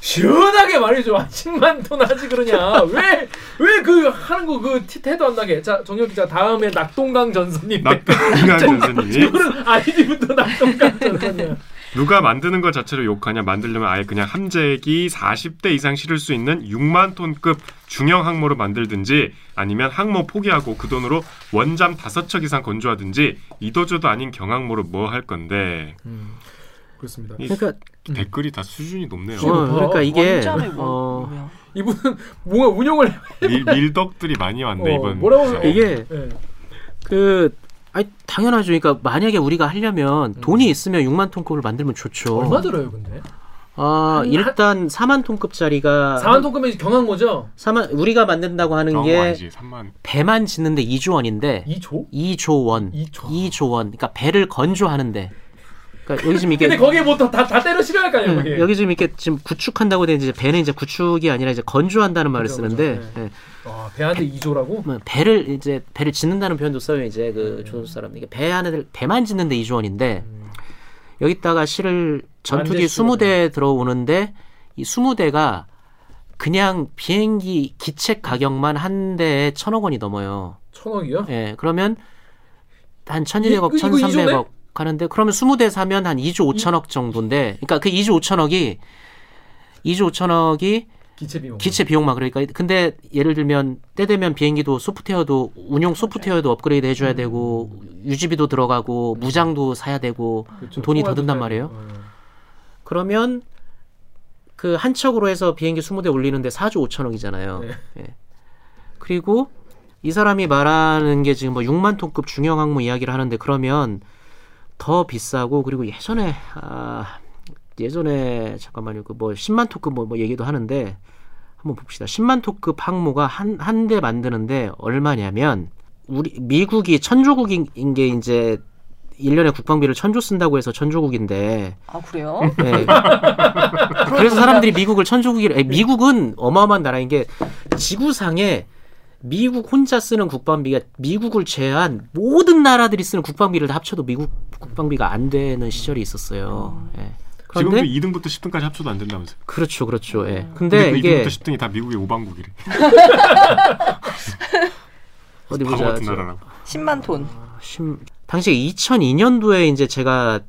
시원하게. 아, 10만 톤 하지 그러냐? 왜 왜 그 하는 거 그 태도 안 나게? 자 정혁 기자 다음에 낙동강 전선님. 낙동강 전선님이 이거는 아이디부터 낙동강 전선이야. 누가 만드는 것 자체를 욕하냐 만들려면 아예 그냥 함재기 40대 이상 실을 수 있는 6만 톤급 중형 항모를 만들든지 아니면 항모 포기하고 그 돈으로 원잠 5척 이상 건조하든지 이도저도 아닌 경항모를 뭐할 건데 그렇습니다. 이 그러니까 댓글이 다 수준이 높네요. 어, 그러니까 이게 뭐, 어. 이분은 뭔가 운영을 밀, 밀덕들이 많이 왔네 어, 이번. 뭐라고? 이게 예. 그 아니 당연하죠. 그러니까 만약에 우리가 하려면 돈이 있으면 6만 톤급을 만들면 좋죠. 얼마 들어요, 근데? 아 일단 4만 톤급짜리가 4만 톤급이 경항모죠? 4만 우리가 만든다고 하는 어, 게 아니지 3만. 배만 짓는데 2조 원인데 2조? 2조 원, 2조. 2조 원. 그러니까 배를 건조하는데. 그러니까 여기 지금 이게 근데 거기에 뭐다다 다 때려 실어야 할거 아니야, 예, 거기. 여기 지금 이렇게 지금 구축한다고 돼 이제 배는 이제 구축이 아니라 이제 건조한다는 말을 그죠, 쓰는데 그죠, 예. 아, 배한테 2조라고? 뭐 배를 이제 배를 짓는다는 표현도 써요 이제 그 조선 사람 이게 배 안에 배만 짓는데 2조 원인데 여기다가 실을 전투기 완전 20대 들어오는데 이 20대가 그냥 비행기 기책 가격만 한 대에 천억 원이 넘어요. 천억이요? 예, 그러면 한 1200억, 이- 이거 1300억 하는데 그러면 20대 사면 한 2조 5천억 정도인데 그러니까 그 2조 5천억이 2조 5천억이 기체 비용. 기체 비용만 그러니까 근데 예를 들면 때 되면 비행기도 소프트웨어도 운용 소프트웨어도 업그레이드 해 줘야 되고 유지비도 들어가고 무장도 사야 되고 그렇죠. 돈이 더 든단 말이에요. 어. 그러면 그 한 척으로 해서 비행기 20대 올리는데 4조 5천억이잖아요. 네. 예. 그리고 이 사람이 말하는 게 지금 뭐 6만 톤급 중형 항모 이야기를 하는데 그러면 더 비싸고 그리고 예전에 아 예전에 잠깐만요 그 뭐 10만 톤급 뭐, 뭐 얘기도 하는데 한번 봅시다. 10만 톤급 항모가 한 한 대 만드는데 얼마냐면 우리 미국이 천조국인 게 이제 1년에 국방비를 천조 쓴다고 해서 천조국인데 아 그래요? 네. 그래서 사람들이 미국을 천조국이라 아니, 미국은 어마어마한 나라인 게 지구상에 미국 혼자 쓰는 국방비가 미국을 제외한 모든 나라들이 쓰는 국방비를 다 합쳐도 미국 국방비가 안 되는 시절이 있었어요. 예. 지금도 그런데 2등부터 10등까지 합쳐도 안 된다면서요. 그렇죠, 그렇죠. 예. 근데 근데 그 이게 2등부터 10등이 다 미국의 오방국이래. 어디 보자. 같은 저- 나라라고. 10만 톤. 심- 당시 2002년도에 이제 제가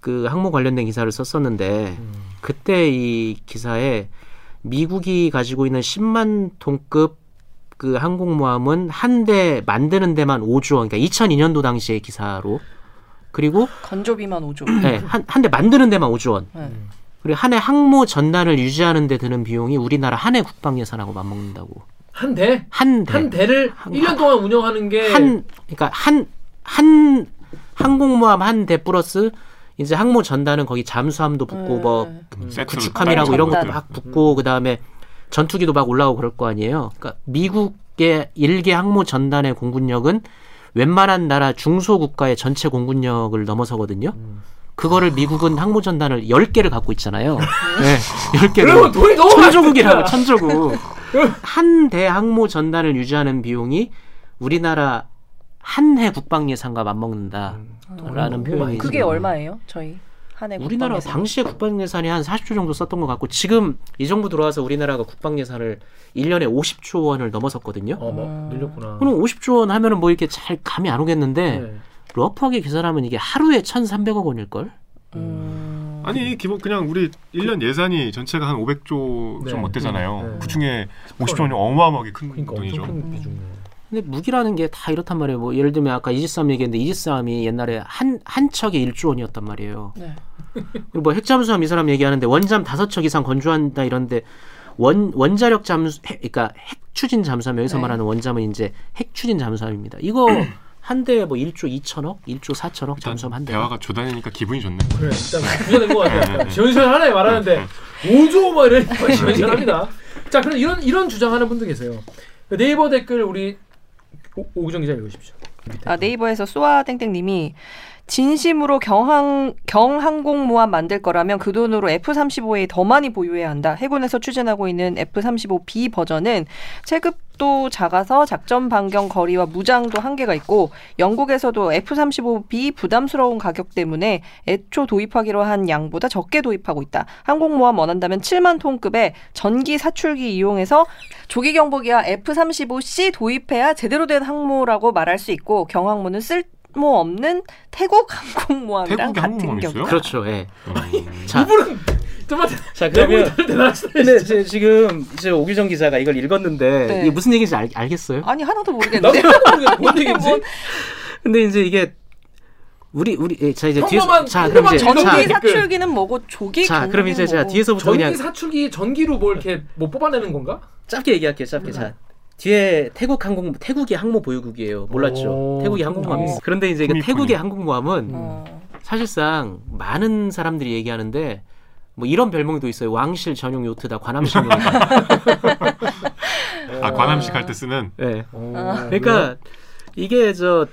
그 항모 관련된 기사를 썼었는데 그때 이 기사에 미국이 가지고 있는 10만 톤급 그 항공모함은 한 대 만드는 데만 5조 원. 그러니까 2002년도 당시의 기사로. 그리고 건조비만 5조. 네, 한한 대 만드는 데만 5조 원. 네. 그리고 한 해 항모 전단을 유지하는 데 드는 비용이 우리나라 한 해 국방 예산하고 맞먹는다고. 한 대? 한 대. 한 대를 한- 1년 동안 운영하는 게 한 그러니까 한 한 항공모함 한 대 플러스 이제 항모 전단은 거기 잠수함도 붙고 네. 뭐 음, 세트로 구축함이라고 딱 이런 것도. 막 붙고 그다음에 전투기도 막 올라오고 그럴 거 아니에요. 그러니까 미국의 일개 항모 전단의 공군력은 웬만한 나라 중소 국가의 전체 공군력을 넘어서거든요. 그거를 미국은 항모 전단을 10개를 갖고 있잖아요. 네. 10개를. 그러면 돈이 너무 천조국이라고. 천조국. 한 대 항모 전단을 유지하는 비용이 우리나라 한 해 국방 예산과 맞먹는다라는 음. 표현이 그게 얼마예요? 저희 한해 우리나라 예산? 당시에 국방 예산이 한 40조 정도 썼던 것 같고 지금 이 정부 들어와서 우리나라가 국방 예산을 1년에 50조 원을 넘어섰거든요. 어, 뭐 늘렸구나. 그럼 50조 원 하면은 뭐 이렇게 잘 감이 안 오겠는데 네. 러프하게 계산하면 이게 하루에 1,300억 원일 걸? 음. 아니 기본 그냥 우리 1년 예산이 전체가 한 500조 네. 좀 못되잖아요. 네. 그 중에 50조는 어마어마하게 큰 그러니까 돈이죠. 엄청 큰. 근데 무기라는 게 다 이렇단 말이에요. 뭐 예를 들면 아까 이지스함 얘기했는데 이지스함이 옛날에 한 한 척에 1조 원이었단 말이에요. 네. 그리고 뭐 핵잠수함 이 사람 얘기하는데 원잠 다섯 척 이상 건조한다 이런데 원 원자력 잠수 핵, 그러니까 핵 추진 잠수함 여기서 네. 말하는 원잠은 이제 핵 추진 잠수함입니다. 이거 한 대에 뭐 1조 2천억, 1조 4천억 잠수함 한 대. 대화가 조단이니까 기분이 좋네. 그래 일단 부자 된것 같아요. 시원시원하네 말하는데 5조 뭐 이러니까 시원시원합니다. 자 그럼 이런 이런 주장하는 분도 계세요. 네이버 댓글 우리 오- 오구정 기자 읽으십시오. 아, 네이버에서 쏘아 땡땡님이 진심으로 경항 경항공모함 만들 거라면 그 돈으로 F-35A 더 많이 보유해야 한다. 해군에서 추진하고 있는 F-35B 버전은 체급 도 작아서 작전 반경 거리와 무장도 한계가 있고 영국에서도 F-35B 부담스러운 가격 때문에 애초 도입하기로 한 양보다 적게 도입하고 있다. 항공모함 원한다면 7만 톤급의 전기 사출기 이용해서 조기 경보기와 F-35C 도입해야 제대로 된 항모라고 말할 수 있고 경항모는 쓸 모 없는 태국 항공모함이랑 태국에 같은 항공모함 경. 있어요? 그렇죠. 예. 음. 자, 이분은 정말 자 그러면. 근데 지- 지금 이제 오규정 기자가 이걸 읽었는데 네. 이게 무슨 얘기인지 알, 알겠어요? 아니 하나도 나도 모르겠는데. 뭔 얘기인지. 뭔- 근데 이제 이게 우리 우리 예, 자 이제 뒤에서 평범한- 자 그럼 이제 전기 자. 사출기는 뭐고 조기 자 그럼 이제 경보는 뒤에서부터 전기 그냥 사출기 전기로 뭘 이렇게 뭐 뽑아내는 건가? 짧게 얘기할게요. 짧게 자 뒤에 태국 항공 태국이 항모 보유국이에요. 몰랐죠? 오, 태국이 항공모함이 오. 있어요. 그런데 이제 그. 태국의 항공모함은 뭐. 어. 사실상 많은 사람들이 얘기하는데 뭐 이런 별명도 있어요. 왕실 전용 요트다, 관함식 요트다. 아 관함식 할 때 쓰는 네. 아. 그러니까 이게 저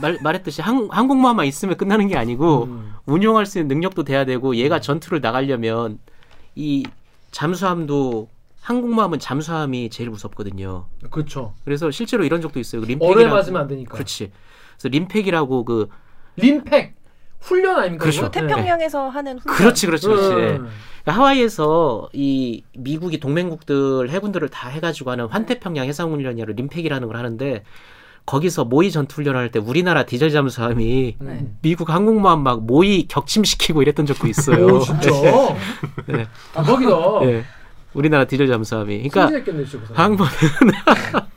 말, 말했듯이 항, 항공모함만 있으면 끝나는 게 아니고 음. 운용할 수 있는 능력도 돼야 되고 얘가 전투를 나가려면 이 잠수함도 항공모함은 잠수함이 제일 무섭거든요. 그렇죠. 그래서 실제로 이런 적도 있어요. 그 얼에 림팩이라고 맞으면 안 되니까. 그렇지. 그래서 림팩이라고 그 림팩 훈련 아닙니까? 그렇죠. 태평양에서 하는 훈련. 그렇지 그렇지 그렇지. 음. 그러니까 하와이에서 이 미국이 동맹국들 해군들을 다 해가지고 하는 환태평양 해상훈련이라 림팩이라는 걸 하는데 거기서 모의 전투훈련을 할 때 우리나라 디젤 잠수함이 네. 미국 항공모함 막 모의 격침시키고 이랬던 적도 있어요. 오 진짜 네. 대박이다. 네. 우리나라 디젤 잠수함이. 그러니까 진짜. 그. 항모는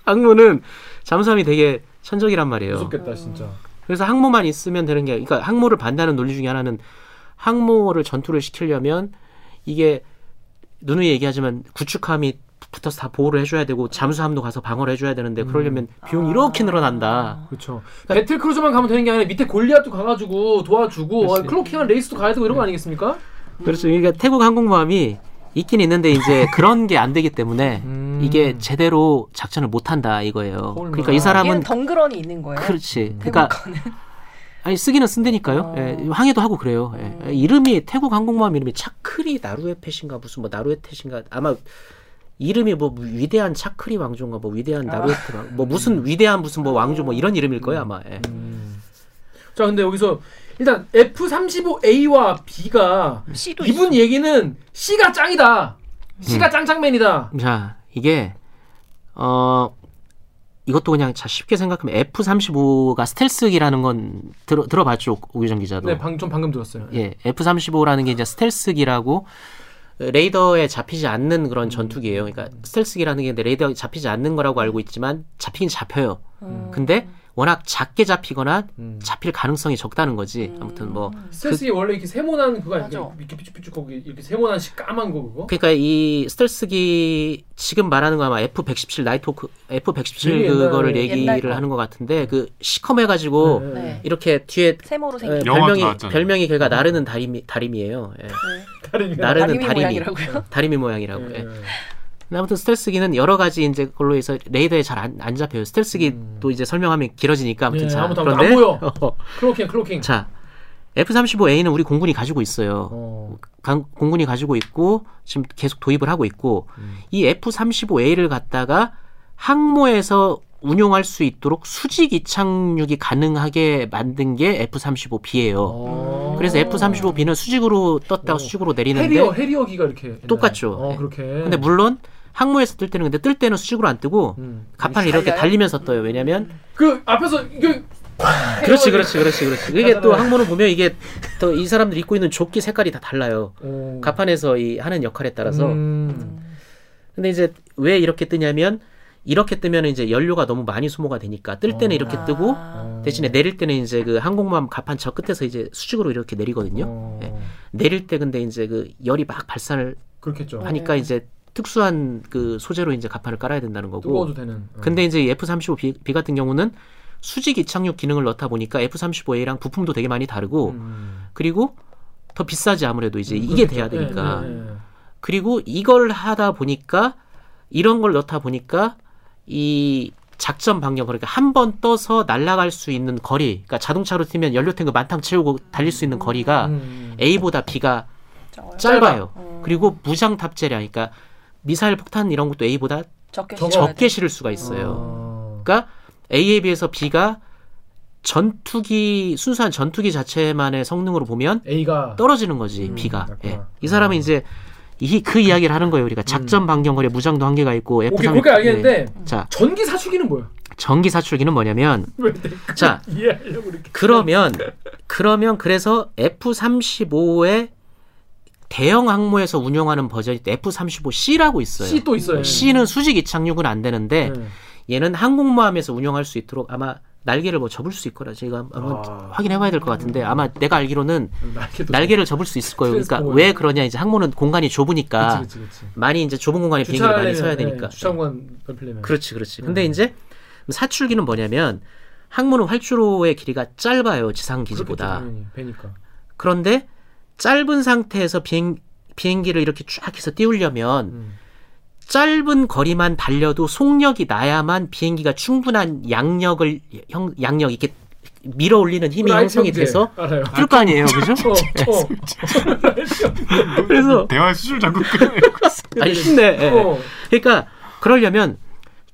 항모는 잠수함이 되게 천적이란 말이에요. 무섭겠다 진짜. 그래서 항모만 있으면 되는 게 그러니까 항모를 반대하는 논리 중에 하나는 항모를 전투를 시키려면 이게 누누이 얘기하지만 구축함이 붙어서 다 보호를 해줘야 되고 잠수함도 가서 방어를 해줘야 되는데 그러려면 비용이 이렇게 늘어난다. 그렇죠. 배틀 크루즈만 가면 되는 게 아니라 밑에 골리앗도 가가지고 도와주고. 어, 클로킹한 레이스도 가야 되고 이런 거 아니겠습니까? 그렇죠. 그러니까 태국 항공모함이 있긴 있는데 이제 그런 게 안 되기 때문에 음. 이게 제대로 작전을 못 한다 이거예요. 헐마. 그러니까 이 사람은 덩그러니 있는 거예요. 그렇지. 그러니까 거는. 아니 쓰기는 쓴다니까요. 어. 예, 항해도 하고 그래요. 예. 이름이 태국 항공모함 이름이 차크리 나루에펫인가 무슨 뭐 나루에펫인가 아마 이름이 뭐 위대한 차크리 왕조인가 뭐 위대한 나루에펫 왕- 뭐 무슨 위대한 무슨 뭐 왕조 뭐 이런 이름일 거예요 아마. 예. 자 근데 여기서 일단 F35A와 B가 C도 이분 얘기는 C가 짱이다. C가 짱짱맨이다. 자 이게 어 이것도 그냥 자 쉽게 생각하면 F35가 스텔스기라는 건 들어 들어봤죠 오규정 기자도. 네, 방, 좀 방금 들었어요. 예, F-35라는 게 이제 스텔스기라고 레이더에 잡히지 않는 그런 전투기예요. 그러니까 스텔스기라는 게 레이더에 잡히지 않는 거라고 알고 있지만 잡히긴 잡혀요. 음. 근데 워낙 작게 잡히거나 음. 잡힐 가능성이 적다는 거지. 아무튼 뭐 스텔스기 원래 이렇게 세모난 그거 아니야? 이렇게 삐쭉삐쭉 거기 이렇게 세모난 시 까만 거 그거? 그러니까 이 스텔스기 지금 말하는 거 아마 F-117 나이트호크 F-117 되게 옛날- 그거를 얘기를 거. 하는 것 같은데 그 시커매 가지고 네. 네. 이렇게 뒤에 세모로 예, 생긴. 영화도 별명이. 별명이 걔가 나르는 다리미 다리미예요. 예. 다른 나르는 다리미 다리미 모양이라고요? 다리미 모양이라고. 예. 아무튼 스텔스기는 여러 가지 이제 걸로 해서 레이더에 잘안 잡혀요. 스텔스기도 이제 설명하면 길어지니까 아무튼 네, 자 아무튼 그런데 안 보여. 어, cloaking cloaking. 자 F-35A는 우리 공군이 가지고 있어요. 어. 강- 공군이 가지고 있고 지금 계속 도입을 하고 있고 음. 이 F-35A를 갖다가 항모에서 운용할 수 있도록 수직 이착륙이 가능하게 만든 게 F-35B예요. 어. 그래서 F-35B는 수직으로 떴다가 어. 수직으로 내리는데 해리어 해리어기가 이렇게 옛날에. 똑같죠. 어 네. 그렇게. 근데 물론 항모에서 뜰 때는 근데 뜰 때는 수직으로 안 뜨고 음. 가판을 이렇게? 달리면서 떠요. 왜냐면 그 앞에서 이게 그렇지 그렇지 그렇지 그렇지. 이게 또. 항모를 보면 이게 또 이 사람들이 입고 있는 조끼 색깔이 다 달라요. 어. 가판에서 이 하는 역할에 따라서. 음. 근데 이제 왜 이렇게 뜨냐면 이렇게 뜨면 이제 연료가 너무 많이 소모가 되니까 뜰 때는 어. 이렇게 뜨고 아. 대신에 내릴 때는 이제 그 항공모함 갑판 저 끝에서 이제 수직으로 이렇게 내리거든요. 어, 예. 내릴 때 근데 이제 그 열이 막 발산을 그렇겠죠. 하니까 이제 특수한 그 소재로 이제 갑판을 깔아야 된다는 거고. 뜨거워도 되는. 어. 근데 이제 F-35B B 같은 경우는 수직 이착륙 기능을 넣다 보니까 F-35A랑 부품도 되게 많이 다르고 음. 그리고 더 비싸지 아무래도 이제 음, 이게 그렇겠죠. 돼야 되니까. 네, 네, 네. 그리고 이걸 하다 보니까 이런 걸 넣다 보니까 이 작전 방향 그러니까 한 번 떠서 날아갈 수 있는 거리, 그러니까 자동차로 뛰면 연료 탱크 만탕 채우고 달릴 수 있는 거리가 음. A보다 B가? 짧아요. 음. 그리고 무장 탑재량, 그러니까 미사일 폭탄 이런 것도 A보다 적게 적게. 실을 수가 있어요. 어. 그러니까 A에 비해서 B가 전투기 순수한 전투기 자체만의 성능으로 보면 A가 떨어지는 거지 음, B가. 예. 이 사람은 이제 이, 그 이야기를 하는 거예요. 우리가 작전 반경거리 무장도 한계가 있고 F 오케이 삼 그렇게 알겠는데 자 전기 사출기는 뭐야? 전기 사출기는 뭐냐면 자 이해하려고 이렇게. 그러면 그러면 그래서 F-35의 대형 항모에서 운용하는 버전이 F-35C라고 있어요. C 또 있어요. C는 수직 이착륙은 안 되는데 네. 얘는 항공모함에서 운용할 수 있도록 아마 날개를 뭐 접을 수 있거라 제가 한번 아. 확인해봐야 될 것 같은데 아마 내가 알기로는 날개를 접을 수 있을 거예요. 그러니까. 왜 그러냐 이제 항모는 공간이 좁으니까 그치, 그치, 그치. 많이 이제 좁은 공간에 비행기를 많이 서야 되니까. 네, 주차관 별필려면 그렇지, 그렇지. 근데 음. 이제 사출기는 뭐냐면 항모는 활주로의 길이가 짧아요 지상 기지보다. 그런데 짧은 상태에서 비행 비행기를 이렇게 쫙 해서 띄우려면 음. 짧은 거리만 달려도 속력이 나야만 비행기가 충분한 양력을 형 양력 이렇게 밀어 올리는 힘이 형성이 형제. 돼서 알아요. 뜰거 아니에요, 그죠? 어, 어. 그래서 대화의 수준 자꾸 끊어. 아니 쉽네. 예. 어. 그러니까 그러려면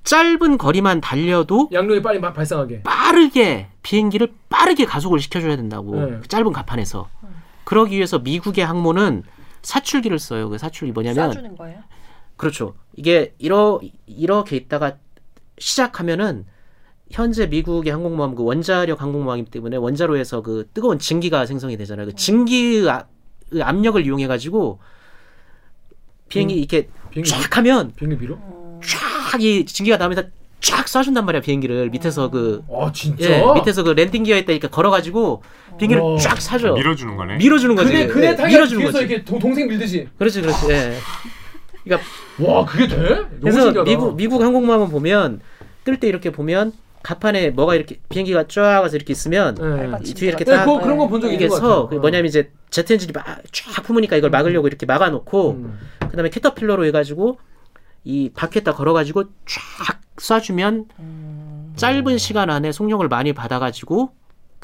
짧은 거리만 달려도 양력이 빨리 막 발생하게. 빠르게 비행기를 빠르게 가속을 시켜줘야 된다고 네. 그 짧은 갑판에서 그러기 위해서 미국의 항모는 사출기를 써요. 그 사출기 뭐냐면 쏴주는 거예요? 그렇죠. 이게 이러 이렇게 있다가 시작하면은 현재 미국의 항공모함 그 원자력 항공모함이기 때문에 원자로에서 그 뜨거운 증기가 생성이 되잖아요. 그 증기 아- 그 압력을 이용해 가지고 비행기 이렇게 비행기 쫙 하면 비행기 밀어? 쫙이 증기가 나오면서 쫙 쏴준단 말이야 비행기를 밑에서 그 아 진짜? 예, 밑에서 그 landing gear 있다니까 걸어가지고 비행기를 와. 쫙 쏴줘. 밀어주는 거네. 밀어주는 거지. 그네 그네 예, 타기 밀어주는 뒤에서 거지. 이렇게 동, 동생 밀듯이. 그렇지, 그렇지. 예. 그러니까 와 그게 돼? 그래서 신기하다. 미국 미국 항공모함을 보면 뜰 때 이렇게 보면 갑판에 뭐가 이렇게 비행기가 쫙 와서 이렇게 있으면 네. 이 뒤에 이렇게 네, 딱 그거, 그런 거본적 이게 서 같아요. 그 뭐냐면 이제 제트 엔진이 막 쫙 품으니까 이걸 막으려고 이렇게 막아놓고 음. 그다음에 캐터필러로 해가지고 이 밖에다 걸어가지고 쫙 쏴주면 짧은 시간 안에 속력을 많이 받아가지고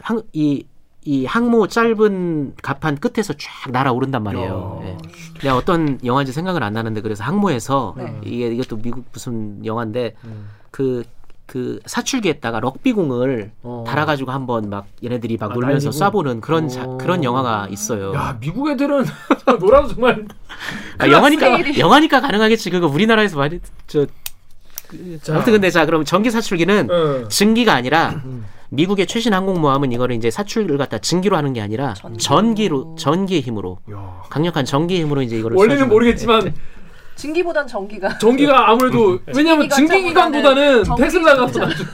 항, 이, 이 항모 짧은 갑판 끝에서 쫙 날아오른단 말이에요. 야. 예. 내가 어떤 영화인지 생각은 안 나는데 그래서 항모에서 네. 이게 이것도 미국 무슨 영화인데 음. 그그 사출기에다가 럭비공을 어. 달아가지고 한번 막 얘네들이 막 아, 놀면서 날리고? 쏴보는 그런 자- 어. 그런 영화가 있어요. 야 미국 애들은 놀아도 정말 아, 영화니까. 영화니까 가능하겠지. 그거 우리나라에서 많이 저 그, 자. 아무튼 근데 자 그럼 전기 사출기는 어. 증기가 아니라 음. 미국의 최신 항공모함은 이거를 이제 사출을 갖다 증기로 하는 게 아니라 전기 로. 전기로 전기의 힘으로 야. 강력한 전기의 힘으로 이제 이거를 원래는 모르겠지만 증기보단 전기가 전기가 아무래도 왜냐면 증기기관차보다는 증기기관보다는 테슬라가 더. 나중.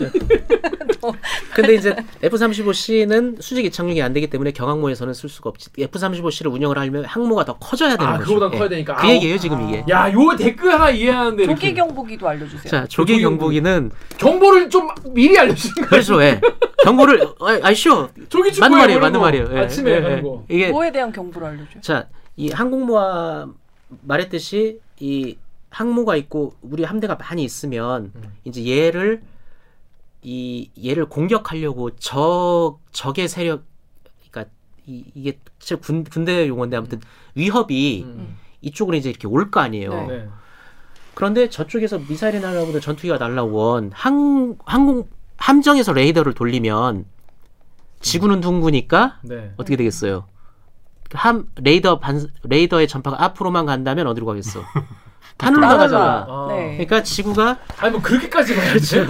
근데 이제 F-35C는 수직 이착륙이 안 되기 때문에 경항모에서는 쓸 수가 없지. F-35C를 운영을 하려면 항모가 더 커져야 되는 아 거죠. 그거보다 예. 커야 되니까. 그 아, 얘기예요 지금 이게. 야, 요 댓글 하나 이해하는데 조기 이렇게 경보기도 알려주세요. 자 조기 조기 경보기는 경보를 좀 미리 알려주는 거야. 그렇죠. 예. 경보를 아, 아. 조기 축구에 맞는 말이에요. 맞는 거. 말이에요. 예. 아침에 예, 하는 예. 거. 이게 뭐에 대한 경보를 알려줘요? 자, 이 항공모함 말했듯이 이 항모가 있고 우리 함대가 많이 있으면 음. 이제 얘를 이 얘를 공격하려고 적 적의 세력 그러니까 이, 이게 진짜 군, 군대 용어인데 아무튼 위협이 음. 이쪽으로 이제 이렇게 올 거 아니에요. 네. 네. 그런데 저쪽에서 미사일이 날라오든 전투기가 날라온 항 항공 함정에서 레이더를 돌리면 지구는 둥그니까 네. 어떻게 되겠어요? 함 레이더 반 레이더의 전파가 앞으로만 간다면 어디로 가겠어? 하늘로 나가잖아. 나가잖아. 아. 네. 그러니까 지구가 아니 뭐 그렇게까지 봐야지.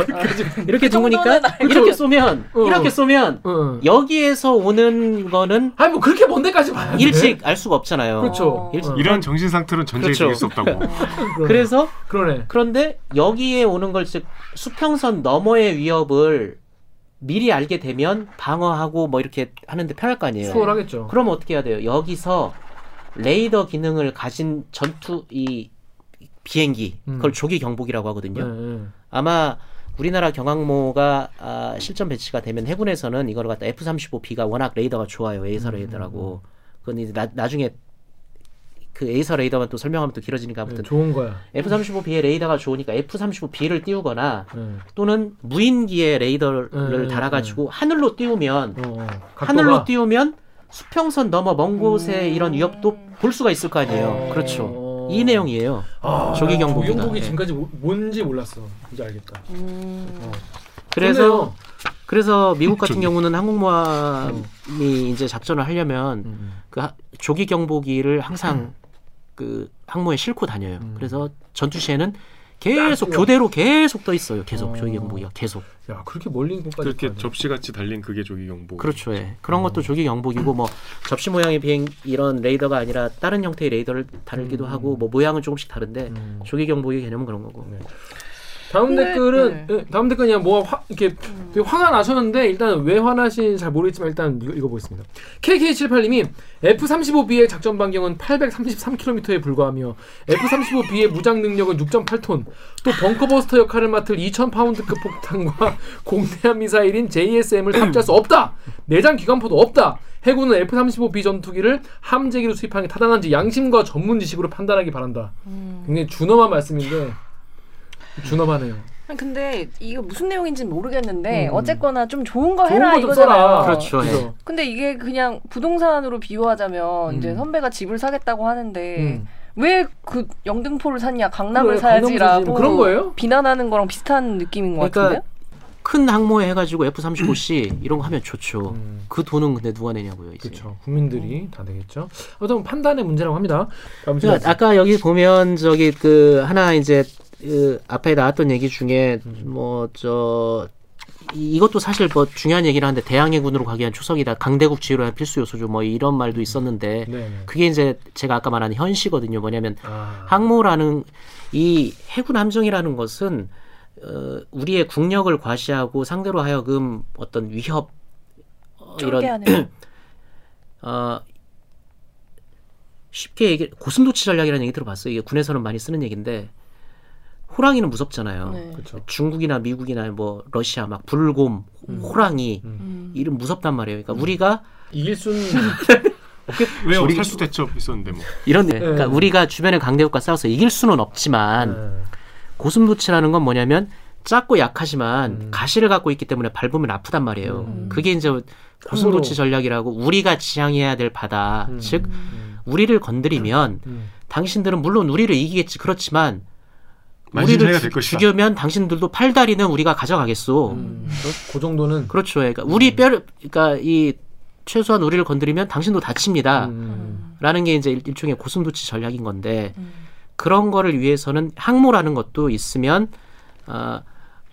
이렇게 둥그니까 정도는 알죠. 이렇게 쏘면 어. 이렇게 쏘면 응. 여기에서 오는 거는 아니 뭐 그렇게 먼 데까지 봐야 돼. 일찍 알 수가 없잖아요. 그렇죠. 일찍- 어. 이런 정신 상태로는 전쟁이 그렇죠. 수 없다고. 그래서 그러네. 그런데 여기에 오는 걸 즉 수평선 너머의 위협을 미리 알게 되면 방어하고 뭐 이렇게 하는데 편할 거 아니에요. 수월하겠죠. 그럼 어떻게 해야 돼요? 여기서 레이더 기능을 가진 전투 이 비행기 음. 그걸 조기 경보기라고 하거든요. 네, 네. 아마 우리나라 경항모가 아, 실전 배치가 되면 해군에서는 이걸 갖다 F-35B가 워낙 레이더가 좋아요. AESA 레이더라고. 그건 이제 나, 나중에 그 AESA 레이더만 또 설명하면 또 길어지니까 아무튼 네, 좋은 거야. F-35B의 레이더가 좋으니까 F-35B를 띄우거나 네. 또는 무인기에 레이더를 네, 달아가지고 하늘로 띄우면 어, 어. 하늘로. 띄우면 수평선 넘어 먼 곳의 이런 위협도 볼 수가 있을 거 아니에요. 어. 그렇죠. 이 내용이에요. 아, 조기 경보기가. 조기 경보기 네. 지금까지 뭐- 뭔지 몰랐어. 이제 알겠다. 어. 그래서 좋네요. 그래서 미국 같은. 경우는 항공모함이 이제 작전을 하려면 음. 그 하- 조기 경보기를 항상 그 항모에 싣고 다녀요. 음. 그래서 전투 시에는 계속 딱 교대로 계속 떠 있어요. 계속 어. 조기 경보기가 계속. 야 그렇게 멀리 있는 곳까지 그렇게 가네. 접시같이 달린 그게 조기 경보. 그렇죠. 예. 그런 것도 조기 경보기고 뭐 접시 모양의 비행 이런 레이더가 아니라 다른 형태의 레이더를 다르기도 음. 하고 뭐 모양은 조금씩 다른데 음. 조기 경보기 개념은 그런 거고. 네. 다음 댓글은 네. 예, 다음 댓글은 그냥 뭐 화, 이렇게 되게 화가 나셨는데 일단 왜 화나신지 잘 모르겠지만 일단 읽- 읽어 보겠습니다. KK78님이 F-35B의 작전 반경은 833km에 불과하며 F-35B의 무장 능력은 6.8톤, 또 벙커버스터 역할을 맡을 2,000파운드급 폭탄과 공대함 미사일인 JSM을 탑재할 수 없다. 내장 기관포도 없다. 해군은 F-35B 전투기를 함재기로 수입하는 게 타당한지 양심과 전문 지식으로 판단하기 바란다. 굉장히 준엄한 말씀인데 준엄하네요. 아니, 근데 이게 무슨 내용인지는 모르겠는데 음. 어쨌거나 좀 좋은 거 좋은 해라 거좀 이거잖아요. 써라. 그렇죠. 예. 근데 이게 그냥 부동산으로 비유하자면 음. 이제 선배가 집을 사겠다고 하는데 음. 왜그 영등포를 샀냐 강남을 그래, 사야지라고. 뭐 그런 거예요? 비난하는 거랑 비슷한 느낌인 것 그러니까 같은데요? 큰 항모에 해가지고 F-35C 이런 거 하면 좋죠. 음. 그 돈은 근데 누가 내냐고요. 이제. 그렇죠. 국민들이 다 되겠죠. 어떤 판단의 문제라고 합니다. 그러니까. 아까 여기 보면 저기 그 하나 이제 그 앞에 나왔던 얘기 중에 뭐 저 이것도 사실 뭐 중요한 얘기를 하는데 대항해군으로 가기 위한 초석이다 강대국 지휘를 위한 필수 요소죠 뭐 이런 말도 있었는데 네. 그게 이제 제가 아까 말한 현시거든요 뭐냐면 아. 항모라는 이 해군 함정이라는 것은 어, 우리의 국력을 과시하고 상대로 하여금 어떤 위협 어, 이런 어, 쉽게 얘기 고슴도치 전략이라는 얘기 들어봤어요. 이게 군에서는 많이 쓰는 얘기인데 호랑이는 무섭잖아요. 네. 중국이나 미국이나 뭐 러시아 막 불곰, 호랑이 음. 이름 무섭단 말이에요. 그러니까 우리가 이길 수는 왜요? 우리- 살수 대첩 있었는데 뭐. 이런 네. 그러니까 우리가 주변의 강대국과 싸워서 이길 수는 없지만 네. 고슴도치라는 건 뭐냐면 작고 약하지만 음. 가시를 갖고 있기 때문에 밟으면 아프단 말이에요. 음. 그게 이제 고슴도치 전략이라고 우리가 지향해야 될 바다. 음. 즉 음. 우리를 건드리면 음. 당신들은 물론 우리를 이기겠지. 그렇지만 우리를 죽- 것이다. 죽이면 당신들도 팔다리는 우리가 가져가겠소. 음. 그 정도는 그렇죠. 그러니까 우리 뼈, 그러니까 이 최소한 우리를 건드리면 당신도 다칩니다. 음. 라는 게 이제 일- 일종의 고슴도치 전략인 건데 그런 거를 위해서는 항모라는 것도 있으면 어,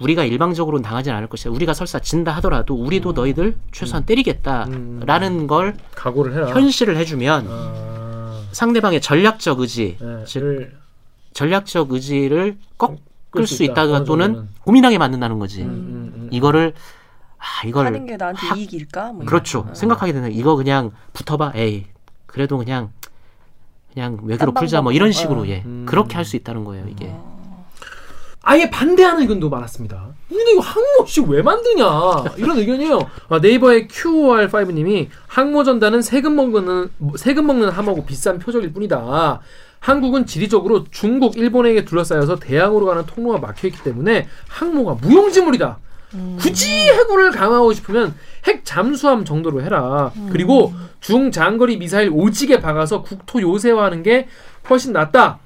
우리가 일방적으로는 당하지는 않을 것이다. 우리가 설사 진다 하더라도 우리도 너희들 최소한 때리겠다라는 걸 각오를 해라. 현실을 해주면 아. 상대방의 전략적 의지, 네. 를 전략적 의지를 꺾을 끌수수 있다. 어느 또는 정도는. 고민하게 만든다는 거지. 음, 음, 음. 이거를 아 이걸 하는 게 나한테 이익일까? 뭐. 그렇죠. 생각하게 되는 이거 그냥 붙어봐. 에이 그래도 그냥 그냥 외교로 딴 풀자 뭐. 이런 식으로 예 음. 그렇게 할 수 있다는 거예요 이게. 아예 반대하는 의견도 많았습니다. 근데 이거 항모씨 왜 만드냐 이런 의견이에요. 아, 네이버의 QR5님이 항모 전단은 세금 먹는 세금 먹는 함하고 비싼 표적일 뿐이다. 한국은 지리적으로 중국, 일본에게 둘러싸여서 대항으로 가는 통로가 막혀있기 때문에 항모가 무용지물이다. 굳이 해군을 강화하고 싶으면 핵 잠수함 정도로 해라. 그리고 중장거리 미사일 오지게 박아서 국토 요새화하는 게 훨씬 낫다.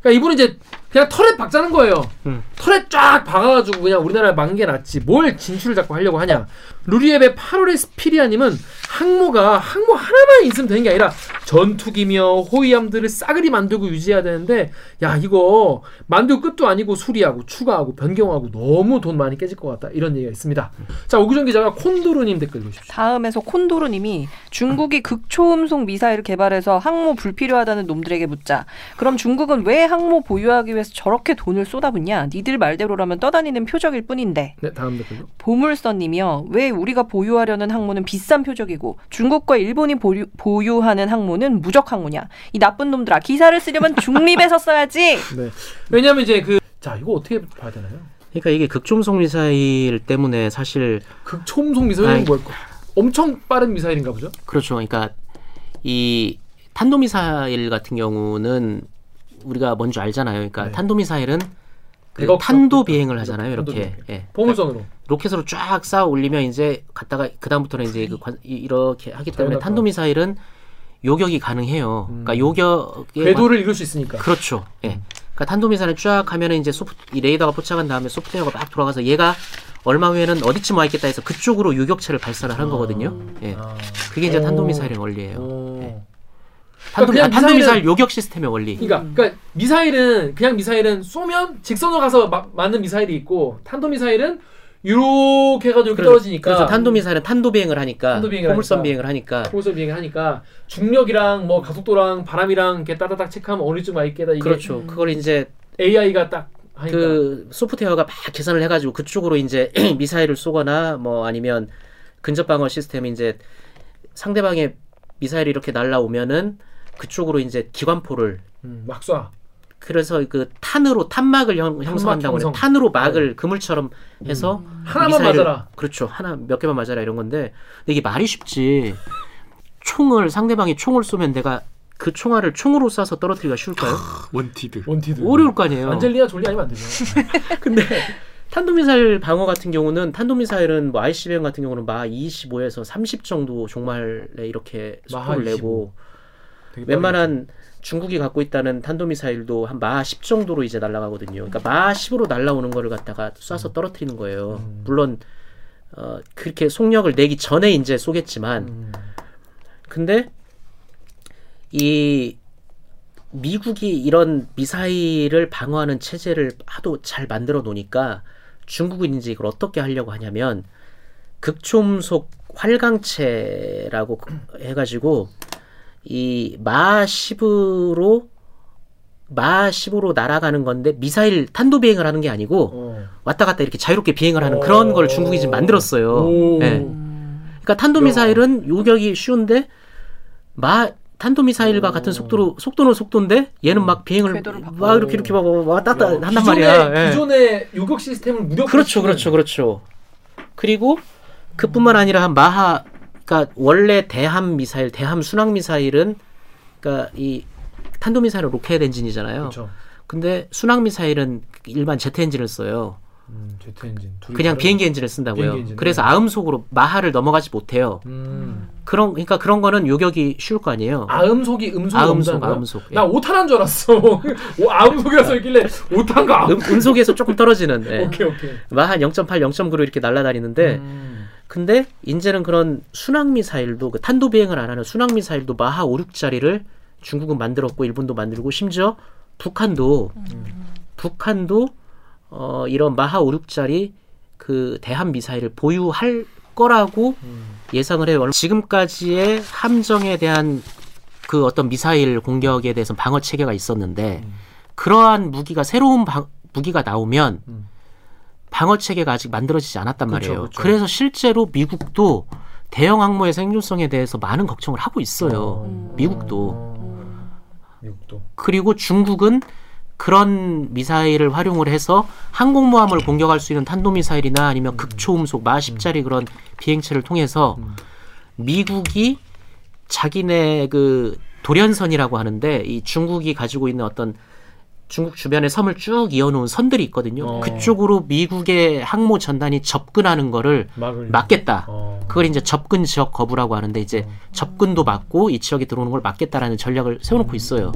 그러니까 이분은 이제 그냥 털에 박자는 거예요. 음. 털에 쫙 박아가지고 그냥 우리나라에 막는 게 낫지. 뭘 진출을 자꾸 하려고 하냐. 루리앱의 8월의 스피리아님은 항모가 항모 하나만 있으면 되는 게 아니라 전투기며 호위함들을 싸그리 만들고 유지해야 되는데 야 이거 만들고 끝도 아니고 수리하고 추가하고 변경하고 너무 돈 많이 깨질 것 같다 이런 얘기가 있습니다. 자 오규정 기자가 콘도르님 댓글 보십시오. 다음에서 콘도르님이 중국이 극초음속 미사일을 개발해서 항모 불필요하다는 놈들에게 묻자. 그럼 중국은 왜 항모 보유하기 위해서 저렇게 돈을 쏟아붓냐? 니들 말대로라면 떠다니는 표적일 뿐인데. 네 다음 댓글요. 보물선님이요. 왜 우리가 보유하려는 항모는 비싼 표적이고 중국과 일본이 보유, 보유하는 항모는 무적 항모냐? 이 나쁜 놈들아 기사를 쓰려면 중립에서 써야지. 네 왜냐면 이제 그 자 이거 어떻게 봐야 되나요? 그러니까 이게 극초음속 미사일 때문에 사실 극초음속 미사일은. 뭘까? 엄청 빠른 미사일인가 보죠? 그렇죠. 그러니까 이 탄도미사일 같은 경우는 우리가 뭔지 알잖아요. 그러니까 네. 탄도미사일은 그 탄도 석- 비행을 하잖아요. 이렇게. 예. 보물선으로. 로켓으로 쫙 쌓아 올리면 이제 갔다가 그 다음부터는 이제 그 관- 이- 이렇게 하기 때문에. 탄도 미사일은 요격이 가능해요. 그러니까 요격에 궤도를 읽을 수 있으니까. 그렇죠. 예. 그러니까 탄도 미사일을 쫙 하면은 이제 소프 이 레이더가 포착한 다음에 소프트웨어가 막 돌아가서 얘가 얼마 후에는 어디쯤 와 있겠다 해서 그쪽으로 요격체를 발사를 하는 거거든요. 예. 아. 그게 이제 오. 탄도 미사일의 원리예요. 오. 예. 탄도, 그냥 아, 탄도 미사일은- 미사일 요격 시스템의 원리. 그러니까, 그러니까 미사일은 그냥 미사일은 쏘면 직선으로 가서 마- 맞는 미사일이 있고 탄도 미사일은 이렇게 해가지고 이렇게 떨어지니까 그래서 탄도 미사일은 탄도 비행을 하니까 탄도 비행을 포물선 하니까. 비행을 하니까 포물선 비행을 하니까 중력이랑 뭐 가속도랑 바람이랑 이렇게 따다닥 체크하면 와 있겠다 이게 그렇죠. 그걸 이제 AI가 딱 하니까 그 소프트웨어가 막 계산을 해가지고 그쪽으로 이제 미사일을 쏘거나 뭐 아니면 근접 방어 시스템이 이제 상대방의 미사일이 이렇게 날라오면은 그쪽으로 이제 기관포를 음, 막 쏴. 그래서 그 탄으로 탄막을 형, 형성한다고 해요. 탄으로 막을 그물처럼 해서 하나만 미사일을- 막아라. 그렇죠. 하나 몇 개만 막아라 이런 건데 근데 이게 말이 쉽지. 총을 상대방이 총을 쏘면 내가 그 총알을 총으로 쏴서 떨어뜨리기가 쉬울까요? Wanted. Wanted. 어려울 거 아니에요. 안젤리나 졸리 아니면 안 되죠. 근데 탄도미사일 방어 같은 경우는 탄도미사일은 뭐 ICBM 같은 경우는 마하 25에서 30 정도 종말에 이렇게 속도를 25. 내고 되게 웬만한 중국이 갖고 있다는 탄도미사일도 한 마하 10 정도로 이제 날아가거든요. 그러니까 마하 10으로 날아오는 거를 갖다가 쏴서 떨어뜨리는 거예요. 음. 물론 어, 그렇게 속력을 내기 전에 이제 쏘겠지만 음. 근데 이 미국이 이런 미사일을 방어하는 체제를 하도 잘 만들어 놓으니까 중국은 이제 이걸 어떻게 하려고 하냐면 극초음속 활강체라고 해가지고 이마 10으로 마 10으로 날아가는 건데 미사일 탄도 비행을 하는 게 아니고 어. 왔다 갔다 이렇게 자유롭게 비행을 하는 그런 걸 중국이 지금 만들었어요. 오. 예. 그러니까 탄도 미사일은 요격이 쉬운데 마 탄도 미사일과 같은 속도로 속도는 속도인데 얘는 막 비행을. 막 이렇게 이렇게 막 왔다 갔다 야, 한단 기존의, 말이야. 예. 기존의 요격 시스템을 무력 그렇죠, 그렇죠, 그렇죠. 그리고 그뿐만 아니라 마하, 그러니까 원래 대함 미사일, 대함 순항 미사일은 그러니까 이 탄도 미사일은 로켓 엔진이잖아요. 그렇죠. 근데 순항 미사일은 일반 제트 엔진을 써요. 음, 제트 엔진. 그냥 비행기 엔진을 쓴다고요. 비행기. 그래서 아음속으로 마하를 넘어가지 못해요. 음. 그런 그러니까 그런 거는 요격이 쉬울 거 아니에요. 아음속이 음속 아음속, 아음속. 예. 나 오탄한 줄 알았어. 오, 아음속이라서 있길래 오탄가. 음, 음속에서 조금 떨어지는 예. 오케이 오케이. 마하 0.8, 0.9로 이렇게 날아다니는데 음. 근데 이제는 그런 순항 미사일도 그 탄도 비행을 안 하는 순항 미사일도 마하 5, 6짜리를 중국은 만들었고 일본도 만들고 심지어 북한도 북한도 어 이런 마하 5, 6짜리 그 대함 미사일을 보유할 거라고 예상을 해요. 지금까지의 함정에 대한 그 어떤 미사일 공격에 대해서 방어 체계가 있었는데 그러한 무기가 새로운 방- 무기가 나오면 음. 방어 체계가 아직 만들어지지 않았단 그쵸, 말이에요. 그쵸. 그래서 실제로 미국도 대형 항모의 생존성에 대해서 많은 걱정을 하고 있어요. 어. 미국도. 어. 미국도. 그리고 중국은 그런 미사일을 활용을 해서 항공모함을 공격할 수 있는 탄도미사일이나 아니면 극초음속 마 10짜리 그런 비행체를 통해서 음. 미국이 자기네 그 돌연선이라고 하는데 이 중국이 가지고 있는 어떤 중국 주변의 섬을 쭉 이어놓은 선들이 있거든요. 어. 그쪽으로 미국의 항모 전단이 접근하는 거를 막을. 막겠다. 어. 그걸 이제 접근 지역 거부라고 하는데 이제 접근도 막고 이 지역에 들어오는 걸 막겠다라는 전략을 세워놓고 있어요.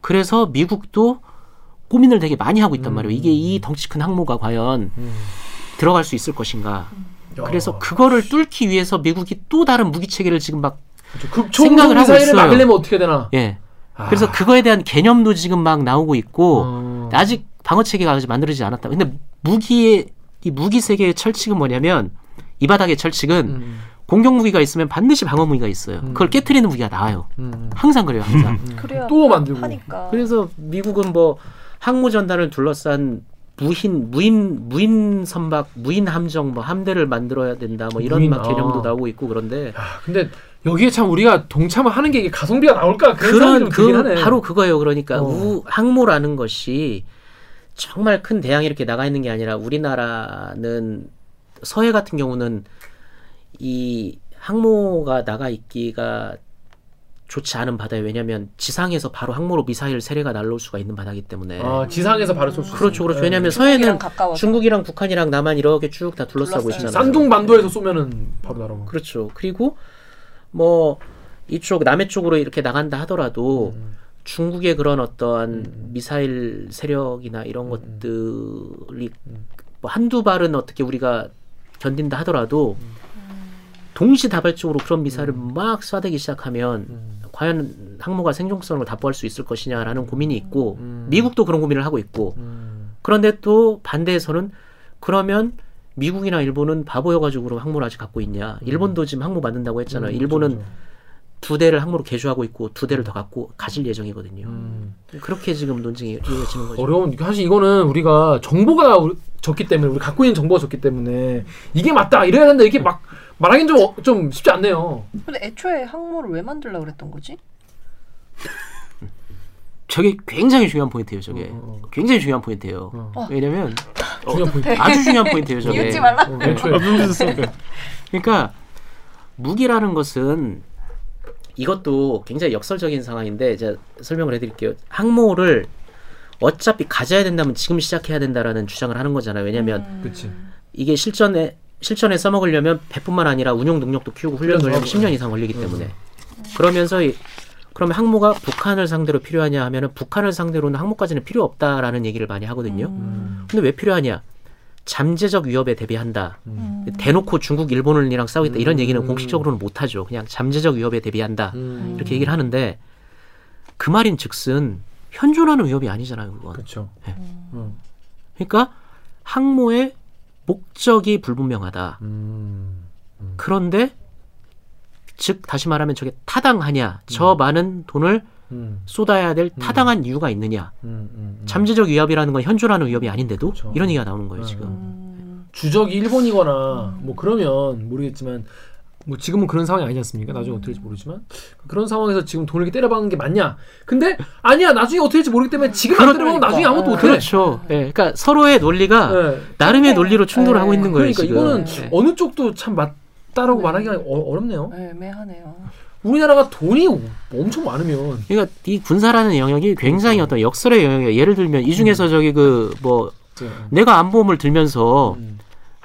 그래서 미국도 고민을 되게 많이 하고 있단 음. 말이에요. 이게 이 덩치 큰 항모가 과연 음. 들어갈 수 있을 것인가. 야. 그래서 그거를 뚫기 위해서 미국이 또 다른 무기 체계를 지금 막 급초음속 생각을 하고 있어요. 막으려면 어떻게 되나? 예. 아. 그래서 그거에 대한 개념도 지금 막 나오고 있고 어. 아직 방어 체계가 아직 만들어지지 않았다. 근데 무기의 이 무기 세계의 철칙은 뭐냐면 이 바닥의 철칙은 음. 공격 무기가 있으면 반드시 방어 무기가 있어요. 그걸 깨트리는 무기가 나와요. 음. 항상 그래요, 항상. 그래야 또 만들고. 하니까. 그래서 미국은 뭐 항모 전단을 둘러싼 무인 무인 무인 선박 무인 함정 뭐 함대를 만들어야 된다 뭐 이런 무인, 막 개념도 아. 나오고 있고 그런데 야, 근데 여기에 참 우리가 동참을 하는 게 이게 가성비가 나올까 그런 그런 좀 그. 바로 그거예요. 그러니까 어. 우, 항모라는 것이 정말 큰 대양이 이렇게 나가 있는 게 아니라 우리나라는 서해 같은 경우는 이 항모가 나가 있기가 좋지 않은 바다예요. 왜냐하면 지상에서 바로 항모로 미사일 세례가 날라올 수가 있는 바다이기 때문에. 아, 지상에서 바로 쏠수 그렇죠, 그렇죠. 네. 왜냐하면 서해는 가까워서. 중국이랑 북한이랑 남한 이렇게 쭉 다 둘러싸고. 있잖아요. 쌍둥 반도에서 쏘면은 바로 날아오고. 그렇죠. 그리고 뭐 이쪽 남해 쪽으로 이렇게 나간다 하더라도 음. 중국의 그런 어떠한 미사일 세력이나 이런 것들이 뭐 한두 발은 어떻게 우리가 견딘다 하더라도 동시다발적으로 그런 미사일을 막 쏴대기 시작하면 과연 항모가 생존성을 답보할 수 있을 것이냐라는 고민이 있고 미국도 그런 고민을 하고 있고 음. 그런데 또 반대에서는 그러면 미국이나 일본은 바보여가지고 그럼 항모를 아직 갖고 있냐? 일본도 지금 항모 만든다고 했잖아요. 일본은 두 대를 항모로 개조하고 있고 두 대를 더 갖고 가질 예정이거든요. 그렇게 지금 논쟁이 이어지는 거죠. 어려운 사실 이거는 우리가 정보가 적기 때문에 우리 갖고 있는 정보가 적기 때문에 이게 맞다 이래야 된다 이게 막 말하기는 좀, 어- 좀 쉽지 않네요. 근데 애초에 항모를 왜 만들려고 그랬던 거지? 저게 굉장히 중요한 포인트예요. 저게 어, 어. 굉장히 중요한 포인트예요. 어. 왜냐면 중요한 포인트. 아주 중요한 포인트예요. 저게. 이웃지 말라. 어, 그러니까 무기라는 것은 이것도 굉장히 역설적인 상황인데 제가 설명을 해드릴게요. 항모를 어차피 가져야 된다면 지금 시작해야 된다라는 주장을 하는 거잖아요. 왜냐하면 그렇지. 이게 실전에 실전에 써먹으려면 배뿐만 아니라 운용 능력도 키우고 훈련도 하려면 10년 이상 걸리기 때문에 그러면서 이, 그러면 항모가 북한을 상대로 필요하냐 하면은 북한을 상대로는 항모까지는 필요 없다라는 얘기를 많이 하거든요. 근데 왜 필요하냐? 잠재적 위협에 대비한다. 대놓고 중국, 일본이랑 싸우겠다 이런 얘기는 공식적으로는 못 하죠. 그냥 잠재적 위협에 대비한다. 음. 이렇게 얘기를 하는데 그 말인 즉슨 현존하는 위협이 아니잖아요. 그건. 그렇죠. 그러니까 항모의 목적이 불분명하다. 음. 그런데 즉 다시 말하면 저게 타당하냐? 저 많은 돈을 음. 쏟아야 될 타당한 이유가 있느냐? 음. 음. 잠재적 위협이라는 건 현존하는 위협이 아닌데도 그렇죠. 이런 얘기가 나오는 거예요 음. 지금. 주적이 일본이거나 뭐 그러면 모르겠지만 뭐 지금은 그런 상황이 아니지 않습니까? 나중에 어떻게 될지 모르지만 그런 상황에서 지금 돈을 이렇게 때려박는 게 맞냐? 근데 아니야 나중에 어떻게 될지 모르기 때문에 지금 안 때려박으면 나중에 아무것도 못해. 그렇죠. 예, 그러니까 서로의 논리가 네. 나름의 논리로 충돌을 네. 하고 있는 거예요 그러니까 지금. 이거는 예. 어느 쪽도 참 맞다라고 말하기가 어, 어렵네요. 애매하네요. 우리나라가 돈이 엄청 많으면 그러니까 이 군사라는 영역이. 굉장히 어떤 역설의 영역이에요. 예를 들면 이 중에서 저기 그 뭐 내가 암보험을 들면서 음.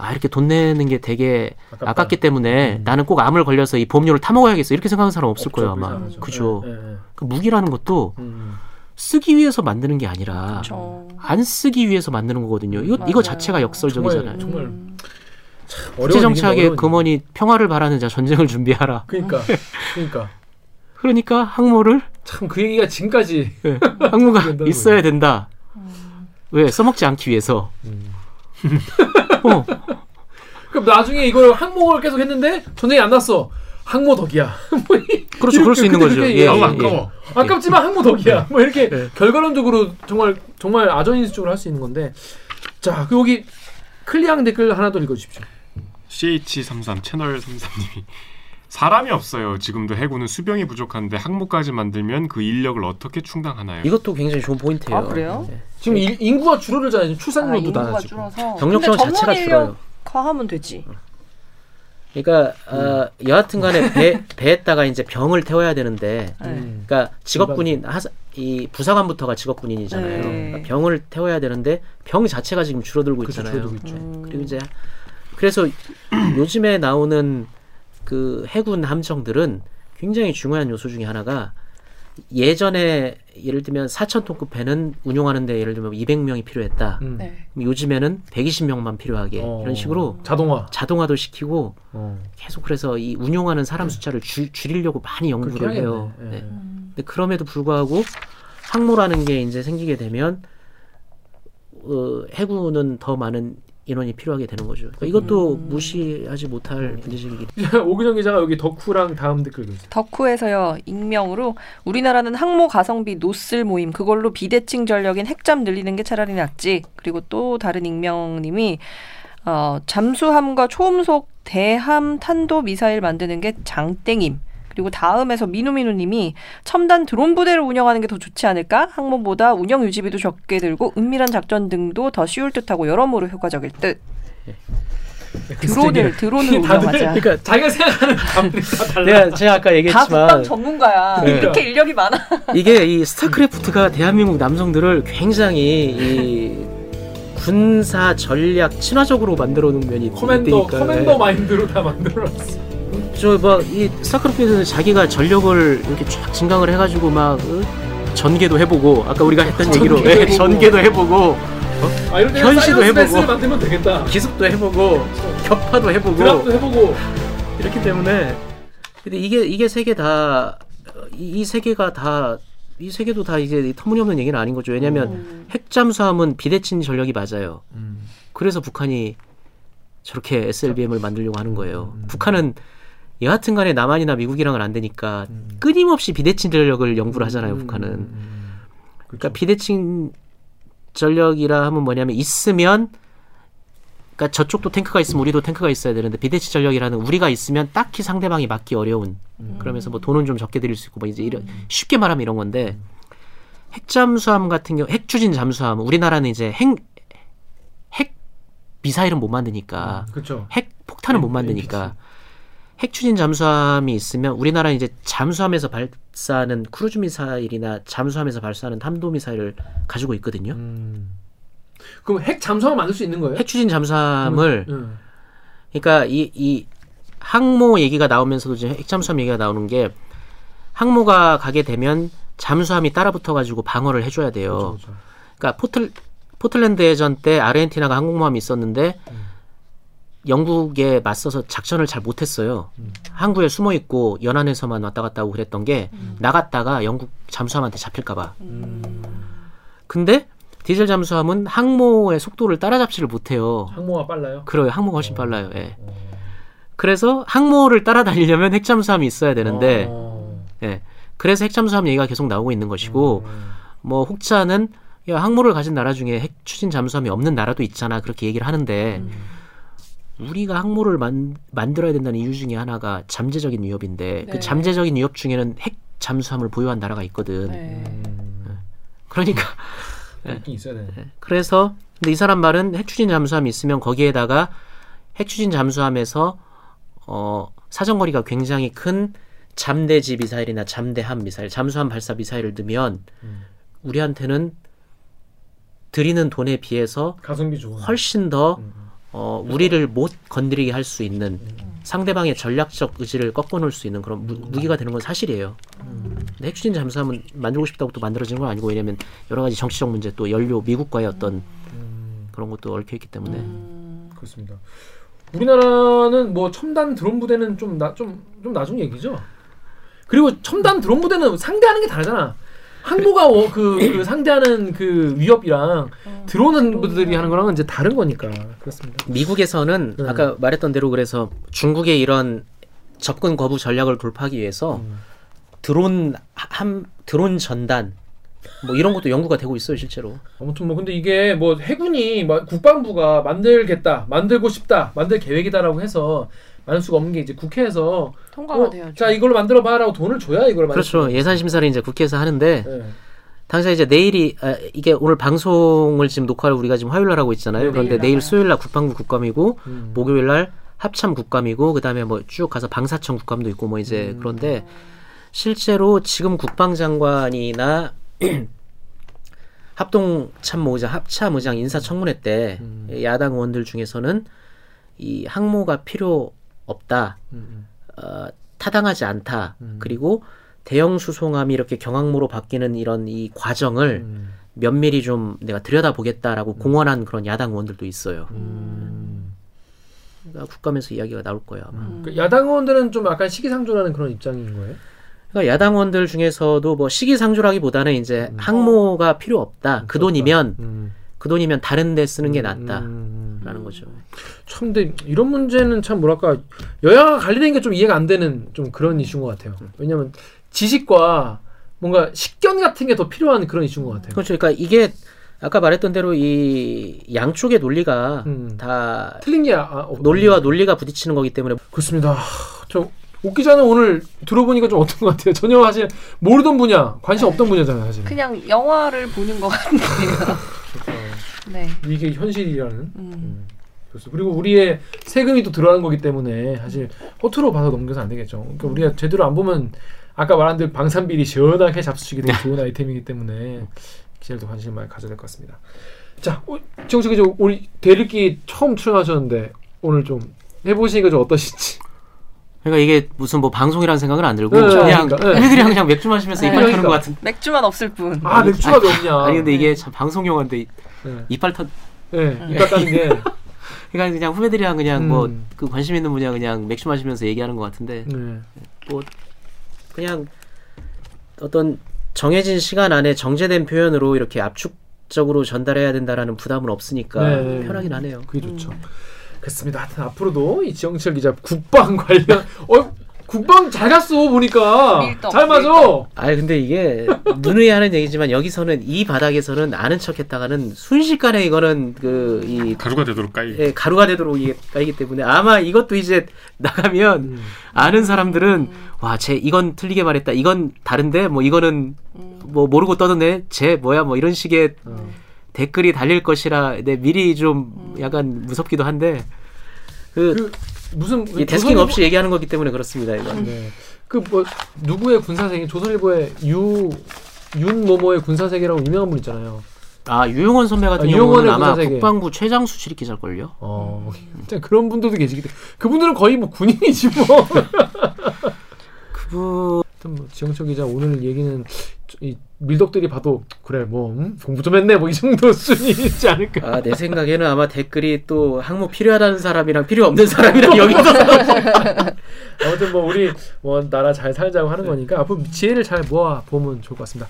아 이렇게 돈 내는 게 되게 아깝다. 아깝기 때문에 나는 꼭 암을 걸려서 이 보험료를 타먹어야겠어 이렇게 생각하는 사람 없을 거예요 아마. 그렇죠. 그죠. 예, 예, 예. 그 무기라는 것도 음. 쓰기 위해서 만드는 게 아니라 그렇죠. 안 쓰기 위해서 만드는 거거든요. 이거 이거 맞아요. 자체가 역설적이잖아요. 정말 음. 어려운 국제 정착의 얘기인데 어려운 금원이 평화를 바라는 자 전쟁을 준비하라. 그러니까 그러니까 그러니까 항모를 참 그 얘기가 지금까지 예, 항모가 있어야 된다. 왜 써먹지 않기 위해서. 어, 그럼 나중에 이걸 항목을 계속 했는데 전쟁이 안 났어. 항모 덕이야. 뭐 이- 그렇죠. 그럴 수 있는 거죠. 예, 너무 예, 아까워. 아깝지만 항모 덕이야. 뭐 이렇게 네. 결과론적으로 정말 정말 아전인수적으로 할 수 있는 건데. 자, 그 여기 클리앙 댓글 하나 더 읽어주십시오. CH33 채널 33님이 사람이 없어요. 지금도 해군은 수병이 부족한데 항모까지 만들면 그 인력을 어떻게 충당하나요? 이것도 굉장히 좋은 포인트예요. 아, 그래요? 예. 지금 일- 인구가 줄어들잖아요. 지금 아, 출산율도 인구가 낮아지고. 줄어서 병력성 자체가 줄어요. 인력화하면 되지. 그러니까 어, 여하튼간에 배 배에다가 이제 병을 태워야 되는데, 네. 음. 그러니까 직업군인 하사, 이 부사관부터가 직업군인이잖아요. 네. 그러니까 병을 태워야 되는데 병 자체가 지금 줄어들고 그렇죠. 있잖아요. 줄어들고 있죠. 음. 그리고 이제 그래서 요즘에 나오는 그 해군 함정들은 굉장히 중요한 요소 중에 하나가 예전에 예를 들면 4,000톤급 배는 운용하는데 예를 들면 200명이 필요했다. 음. 네. 요즘에는 120명만 필요하게 어. 이런 식으로 자동화. 자동화도 시키고 어. 계속 그래서 이 운용하는 사람 숫자를 줄, 줄이려고 많이 연구를 해요. 예. 네. 근데 그럼에도 불구하고 항모라는 게 이제 생기게 되면 어, 해군은 더 많은 인원이 필요하게 되는 거죠. 그러니까 이것도 무시하지 못할 문제적이기 오균영 기자가 여기 덕후랑 다음 댓글 도. 덕후에서요 익명으로 우리나라는 항모 가성비 노슬 모임 그걸로 비대칭 전력인 핵잠 늘리는 게 차라리 낫지. 그리고 또 다른 익명님이 어, 잠수함과 초음속 대함 탄도 미사일 만드는 게 장땡임 그리고 다음에서 민우민우님이 첨단 드론 부대를 운영하는 게 더 좋지 않을까 항모보다 운영 유지비도 적게 들고 은밀한 작전 등도 더 쉬울 듯하고 여러모로 효과적일 듯 드론을 드론을 다들 운영하자 그러니까 자기가 생각하는 다. 내가 제가 아까 다 얘기했지만 전문가야 네. 이렇게 인력이 많아 이게 이 스타크래프트가 대한민국 남성들을 굉장히 이 군사 전략 친화적으로 만들어 놓은 면이 commander 있으니까. commander 마인드로 다 만들어놨어. 저 막 이 스타크래프트에서는 자기가 전력을 이렇게 쫙 증강을 해가지고 막 어? 전개도 해보고 아까 우리가 했던 얘기로 전개도 예, 해보고. 전개도 해보고 아 이런 데 현시도 science 해보고. 만들면 되겠다. 기습도 해보고 격파도 해보고 drop도 해보고. 이렇기 때문에 근데 이게 이게 세 개 다 이 세 개가 다 이 세 개도 다 이제 터무니없는 얘기는 아닌 거죠. 왜냐하면 음. 핵잠수함은 비대칭 전력이 맞아요. 음. 그래서 북한이 저렇게 SLBM을 만들려고 하는 거예요. 음. 북한은 여하튼 간에 남한이나 미국이랑은 안 되니까 음. 끊임없이 비대칭 전력을 연구를 하잖아요, 음, 북한은. 음, 그러니까 비대칭 전력이라 하면 뭐냐면 있으면 그러니까 저쪽도 탱크가 있으면 우리도 탱크가 있어야 되는데 비대칭 전력이라는 우리가 있으면 딱히 상대방이 막기 어려운 음. 그러면서 뭐 돈은 좀 적게 들일 수 있고 뭐 이제 이런 쉽게 말하면 이런 건데 핵잠수함 같은 경우 핵추진 잠수함 우리나라는 이제 핵핵 미사일은 못 만드니까 그렇죠. 핵 폭탄은 못 음, 만드니까 핵 추진 잠수함이 있으면 우리나라는 이제 잠수함에서 발사하는 크루즈 미사일이나 잠수함에서 발사하는 탄도 미사일을 가지고 있거든요. 음. 그럼 핵 잠수함 만들 수 있는 거예요? 핵 추진 잠수함을 음. 그러니까 이, 이 항모 얘기가 나오면서도 지금 핵 잠수함 얘기가 나오는 게 항모가 가게 되면 잠수함이 따라붙어 가지고 방어를 해 줘야 돼요. 그렇죠, 그렇죠. 그러니까 포틀 포틀랜드 해전 때 아르헨티나가 항공모함이 있었는데 영국에 맞서서 작전을 잘 못했어요. 항구에 숨어 있고 연안에서만 왔다 갔다 하고 그랬던 게 나갔다가 영국 잠수함한테 잡힐까봐. 근데 디젤 잠수함은 항모의 속도를 따라잡지를 못해요. 항모가 빨라요? 그래요. 항모가 훨씬 빨라요. 예. 그래서 항모를 따라다니려면 핵잠수함이 있어야 되는데, 어. 예. 그래서 핵잠수함 얘기가 계속 나오고 있는 것이고, 음. 뭐 혹자는 야 항모를 가진 나라 중에 핵 추진 잠수함이 없는 나라도 있잖아 그렇게 얘기를 하는데 음. 우리가 항모를 만, 만들어야 된다는 이유 중에 하나가 잠재적인 위협인데 네. 그 잠재적인 위협 중에는 핵 잠수함을 보유한 나라가 있거든. 네. 음. 그러니까 되네. 그래서 근데 이 사람 말은 핵 추진 잠수함이 있으면 거기에다가 핵 추진 잠수함에서 어 사정거리가 굉장히 큰 잠대지 미사일이나 잠대함 미사일, 잠수함 발사 미사일을 넣으면 음. 우리한테는 드리는 돈에 비해서 가성비 좋은. 훨씬 더 음. 어, 우리를 못 건드리게 할 수 있는 상대방의 전략적 의지를 꺾어놓을 수 있는 그런 무, 무기가 되는 건 사실이에요. 근데 핵추진 잠수함은 만들고 싶다고 또 만들어진 건 아니고 왜냐면 여러 가지 정치적 문제 또 연료 미국과의 어떤 음. 그런 것도 얽혀 있기 때문에 그렇습니다. 우리나라는 뭐 첨단 드론 부대는 좀 나 좀 좀 나중 얘기죠. 그리고 첨단 드론 부대는 상대하는 게 다르잖아. 항모가 어, 그, 그 상대하는 그 위협이랑 드론은 부들이 하는 거랑은 이제 다른 거니까 그렇습니다. 미국에서는 네. 아까 말했던 대로 그래서 중국의 이런 접근 거부 전략을 돌파하기 위해서 음. 드론 함 드론 전단 뭐 이런 것도 연구가 되고 있어요 실제로. 아무튼 뭐 근데 이게 뭐 해군이 막 국방부가 만들겠다, 만들고 싶다, 만들 계획이다라고 해서 만들 수가 없는 게 이제 국회에서 통과가 어, 돼야죠. 자 이걸로 만들어 봐라고 돈을 줘야 이걸 그렇죠 예산 심사를 이제 국회에서 하는데 네. 당장 이제 내일이 아, 이게 오늘 방송을 지금 녹화를 우리가 지금 화요일 날 하고 있잖아요. 네, 그런데 내일. 수요일 날 국방부 국감이고 음. 목요일 날 합참 국감이고 그다음에 뭐 쭉 가서 방사청 국감도 있고 뭐 이제 음. 그런데 실제로 지금 국방장관이나 합동 참모의장 합참 의장 인사청문회 때 음. 야당 의원들 중에서는 이 항모가 필요 없다. 음, 어, 타당하지 않다. 음. 그리고 대형 수송함이 이렇게 경항모로 바뀌는 이런 이 과정을 음. 면밀히 좀 내가 들여다보겠다라고 공언한 그런 야당 의원들도 있어요. 음. 그러니까 국감에서 이야기가 나올 거예요 아마. 그 야당 의원들은 좀 약간 시기상조라는 그런 입장인 거예요? 그러니까 야당 의원들 중에서도 뭐 시기상조라기보다는 이제 음. 항모가 필요 없다. 그 돈이면 음. 그 돈이면 다른 데 쓰는 게 낫다 라는 음. 거죠. 참 근데 이런 문제는 참 뭐랄까 여야가 갈리는 게 좀 이해가 안 되는 좀 그런 이슈인 것 같아요. 왜냐면 지식과 뭔가 식견 같은 게 더 필요한 그런 이슈인 것 같아요. 그렇죠. 그러니까 이게 아까 말했던 대로 이 양쪽의 논리가 음. 다 틀린 게 아, 어, 논리와 논리가 부딪히는 거기 때문에 그렇습니다. 저옥 기자는 오늘 들어보니까 좀 어떤 것 같아요? 전혀 사실 모르던 분야, 관심 없던 분야잖아요, 사실. 그냥 영화를 보는 것 같네요. 네. 이게 현실이라는. 음. 음. 그리고 우리의 세금이 또 들어가는 거기 때문에 사실 허투루 봐서 넘겨서 안 되겠죠. 그러니까 우리가 제대로 안 보면 아까 말한 대로 방산비리 시원하게 잡수시게 되게 좋은 아이템이기 때문에 기자들도 관심을 많이 가져야 될 것 같습니다. 자, 어, 정식 기자 우리 대리기 처음 출연하셨는데 오늘 좀 해보시니까 좀 어떠신지. 그러니까 이게 무슨 뭐 방송이라는 생각은 안 들고 네, 그냥 그러니까, 네. 애들이랑 그냥 맥주 마시면서 네. 이빨 그러니까. 것 같은. 맥주만 없을 뿐. 아 맥주가 왜 없냐? 아니 근데 이게 참 방송 용어인데 이- 네, 이빨 터. 네, 이빨 까는 게. 그러니까 그냥 후배들이랑 그냥 음. 뭐그 관심 있는 분야 그냥 맥주 마시면서 얘기하는 것 같은데 네. 뭐 그냥 어떤 정해진 시간 안에 정제된 표현으로 이렇게 압축적으로 전달해야 된다라는 부담은 없으니까 네, 네. 편하긴 하네요. 그게 좋죠. 그렇습니다. 하여튼 앞으로도 이 지영철 기자 국방 관련 어 국방 잘 갔어 보니까 밀떡, 잘 맞아. 아 근데 이게 누누이 하는 얘기지만 여기서는 이 바닥에서는 아는 척했다가는 순식간에 이거는 그 이 가루가 되도록 까이. 예, 가루가 되도록 이게 까이기 때문에 아마 이것도 이제 나가면 음. 아는 사람들은 와쟤 이건 틀리게 말했다 이건 다른데 뭐 이거는 음. 뭐 모르고 떠드네 쟤 뭐야 뭐 이런 식의 어. 댓글이 달릴 것이라 네, 미리 좀 약간 무섭기도 한데 그, 그 무슨 이 데스킹 조선일보- 없이 얘기하는 거기 때문에 그렇습니다 이거. 네. 그뭐 누구의 군사세계 조선일보의 유 윤모모의 군사세계라고 유명한 분 있잖아요. 아 유용원 선배 같은 아, 경우는 아마 군사세계. 국방부 최장수 출입 기자일걸요. 어, 진짜 그런 분들도 계시기 때문에 그분들은 거의 뭐 군인이지 뭐. 그분 뭐 지영철 기자 오늘 얘기는 이 밀덕들이 봐도 그래 뭐 음? 공부 좀 했네 뭐 이 정도 수준이지 않을까. 아, 내 생각에는 아마 댓글이 또 항모 필요하다는 사람이랑 필요 없는 사람이랑 여기서 아무튼 뭐 우리 뭐 나라 잘 살자고 하는 거니까 앞으로 지혜를 잘 모아 보면 좋을 것 같습니다.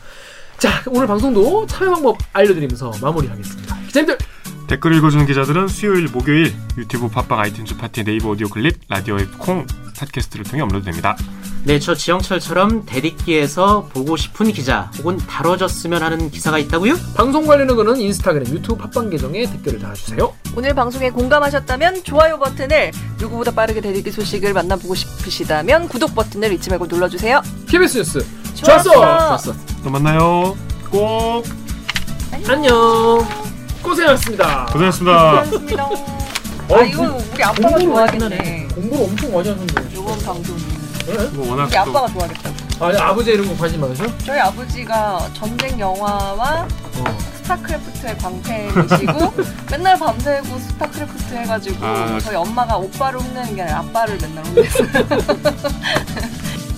자 오늘 방송도 참여 방법 알려드리면서 마무리하겠습니다. 기자님들 댓글 읽어주는 기자들은 수요일, 목요일 유튜브 팟빵 아이튠즈 팟티 네이버 오디오 클립 라디오 앱 콩 팟캐스트를 통해 업로드됩니다. 네, 저 지영철처럼 댓읽기에서 보고 싶은 기자 혹은 다뤄졌으면 하는 기사가 있다고요? 방송 관련 의견은 인스타그램, 유튜브 팟빵 계정에 댓글을 달아주세요. 오늘 방송에 공감하셨다면 좋아요 버튼을 누구보다 빠르게 댓읽기 소식을 만나보고 싶으시다면 구독 버튼을 잊지 말고 눌러주세요. KBS 뉴스 좋았어. 좋았어. 좋았어. 또 만나요. 꼭 안녕. 고생하셨습니다. 고생했습니다. 고맙습니다. 어, 아 이건 우리 아빠가 공부를 좋아하겠네. 공부를 엄청 많이 하셨는데. 이번 방송 뭐 워낙 우리 또 아빠가 좋아하겠다. 아니 아버지 이런 거 관심 많으셔? 저희 아버지가 전쟁 영화와 어. 스타크래프트의 광팬이시고 맨날 밤새고 스타크래프트 해가지고 아. 저희 엄마가 오빠를 혼내는 게 아니라 아빠를 맨날 혼냈어요.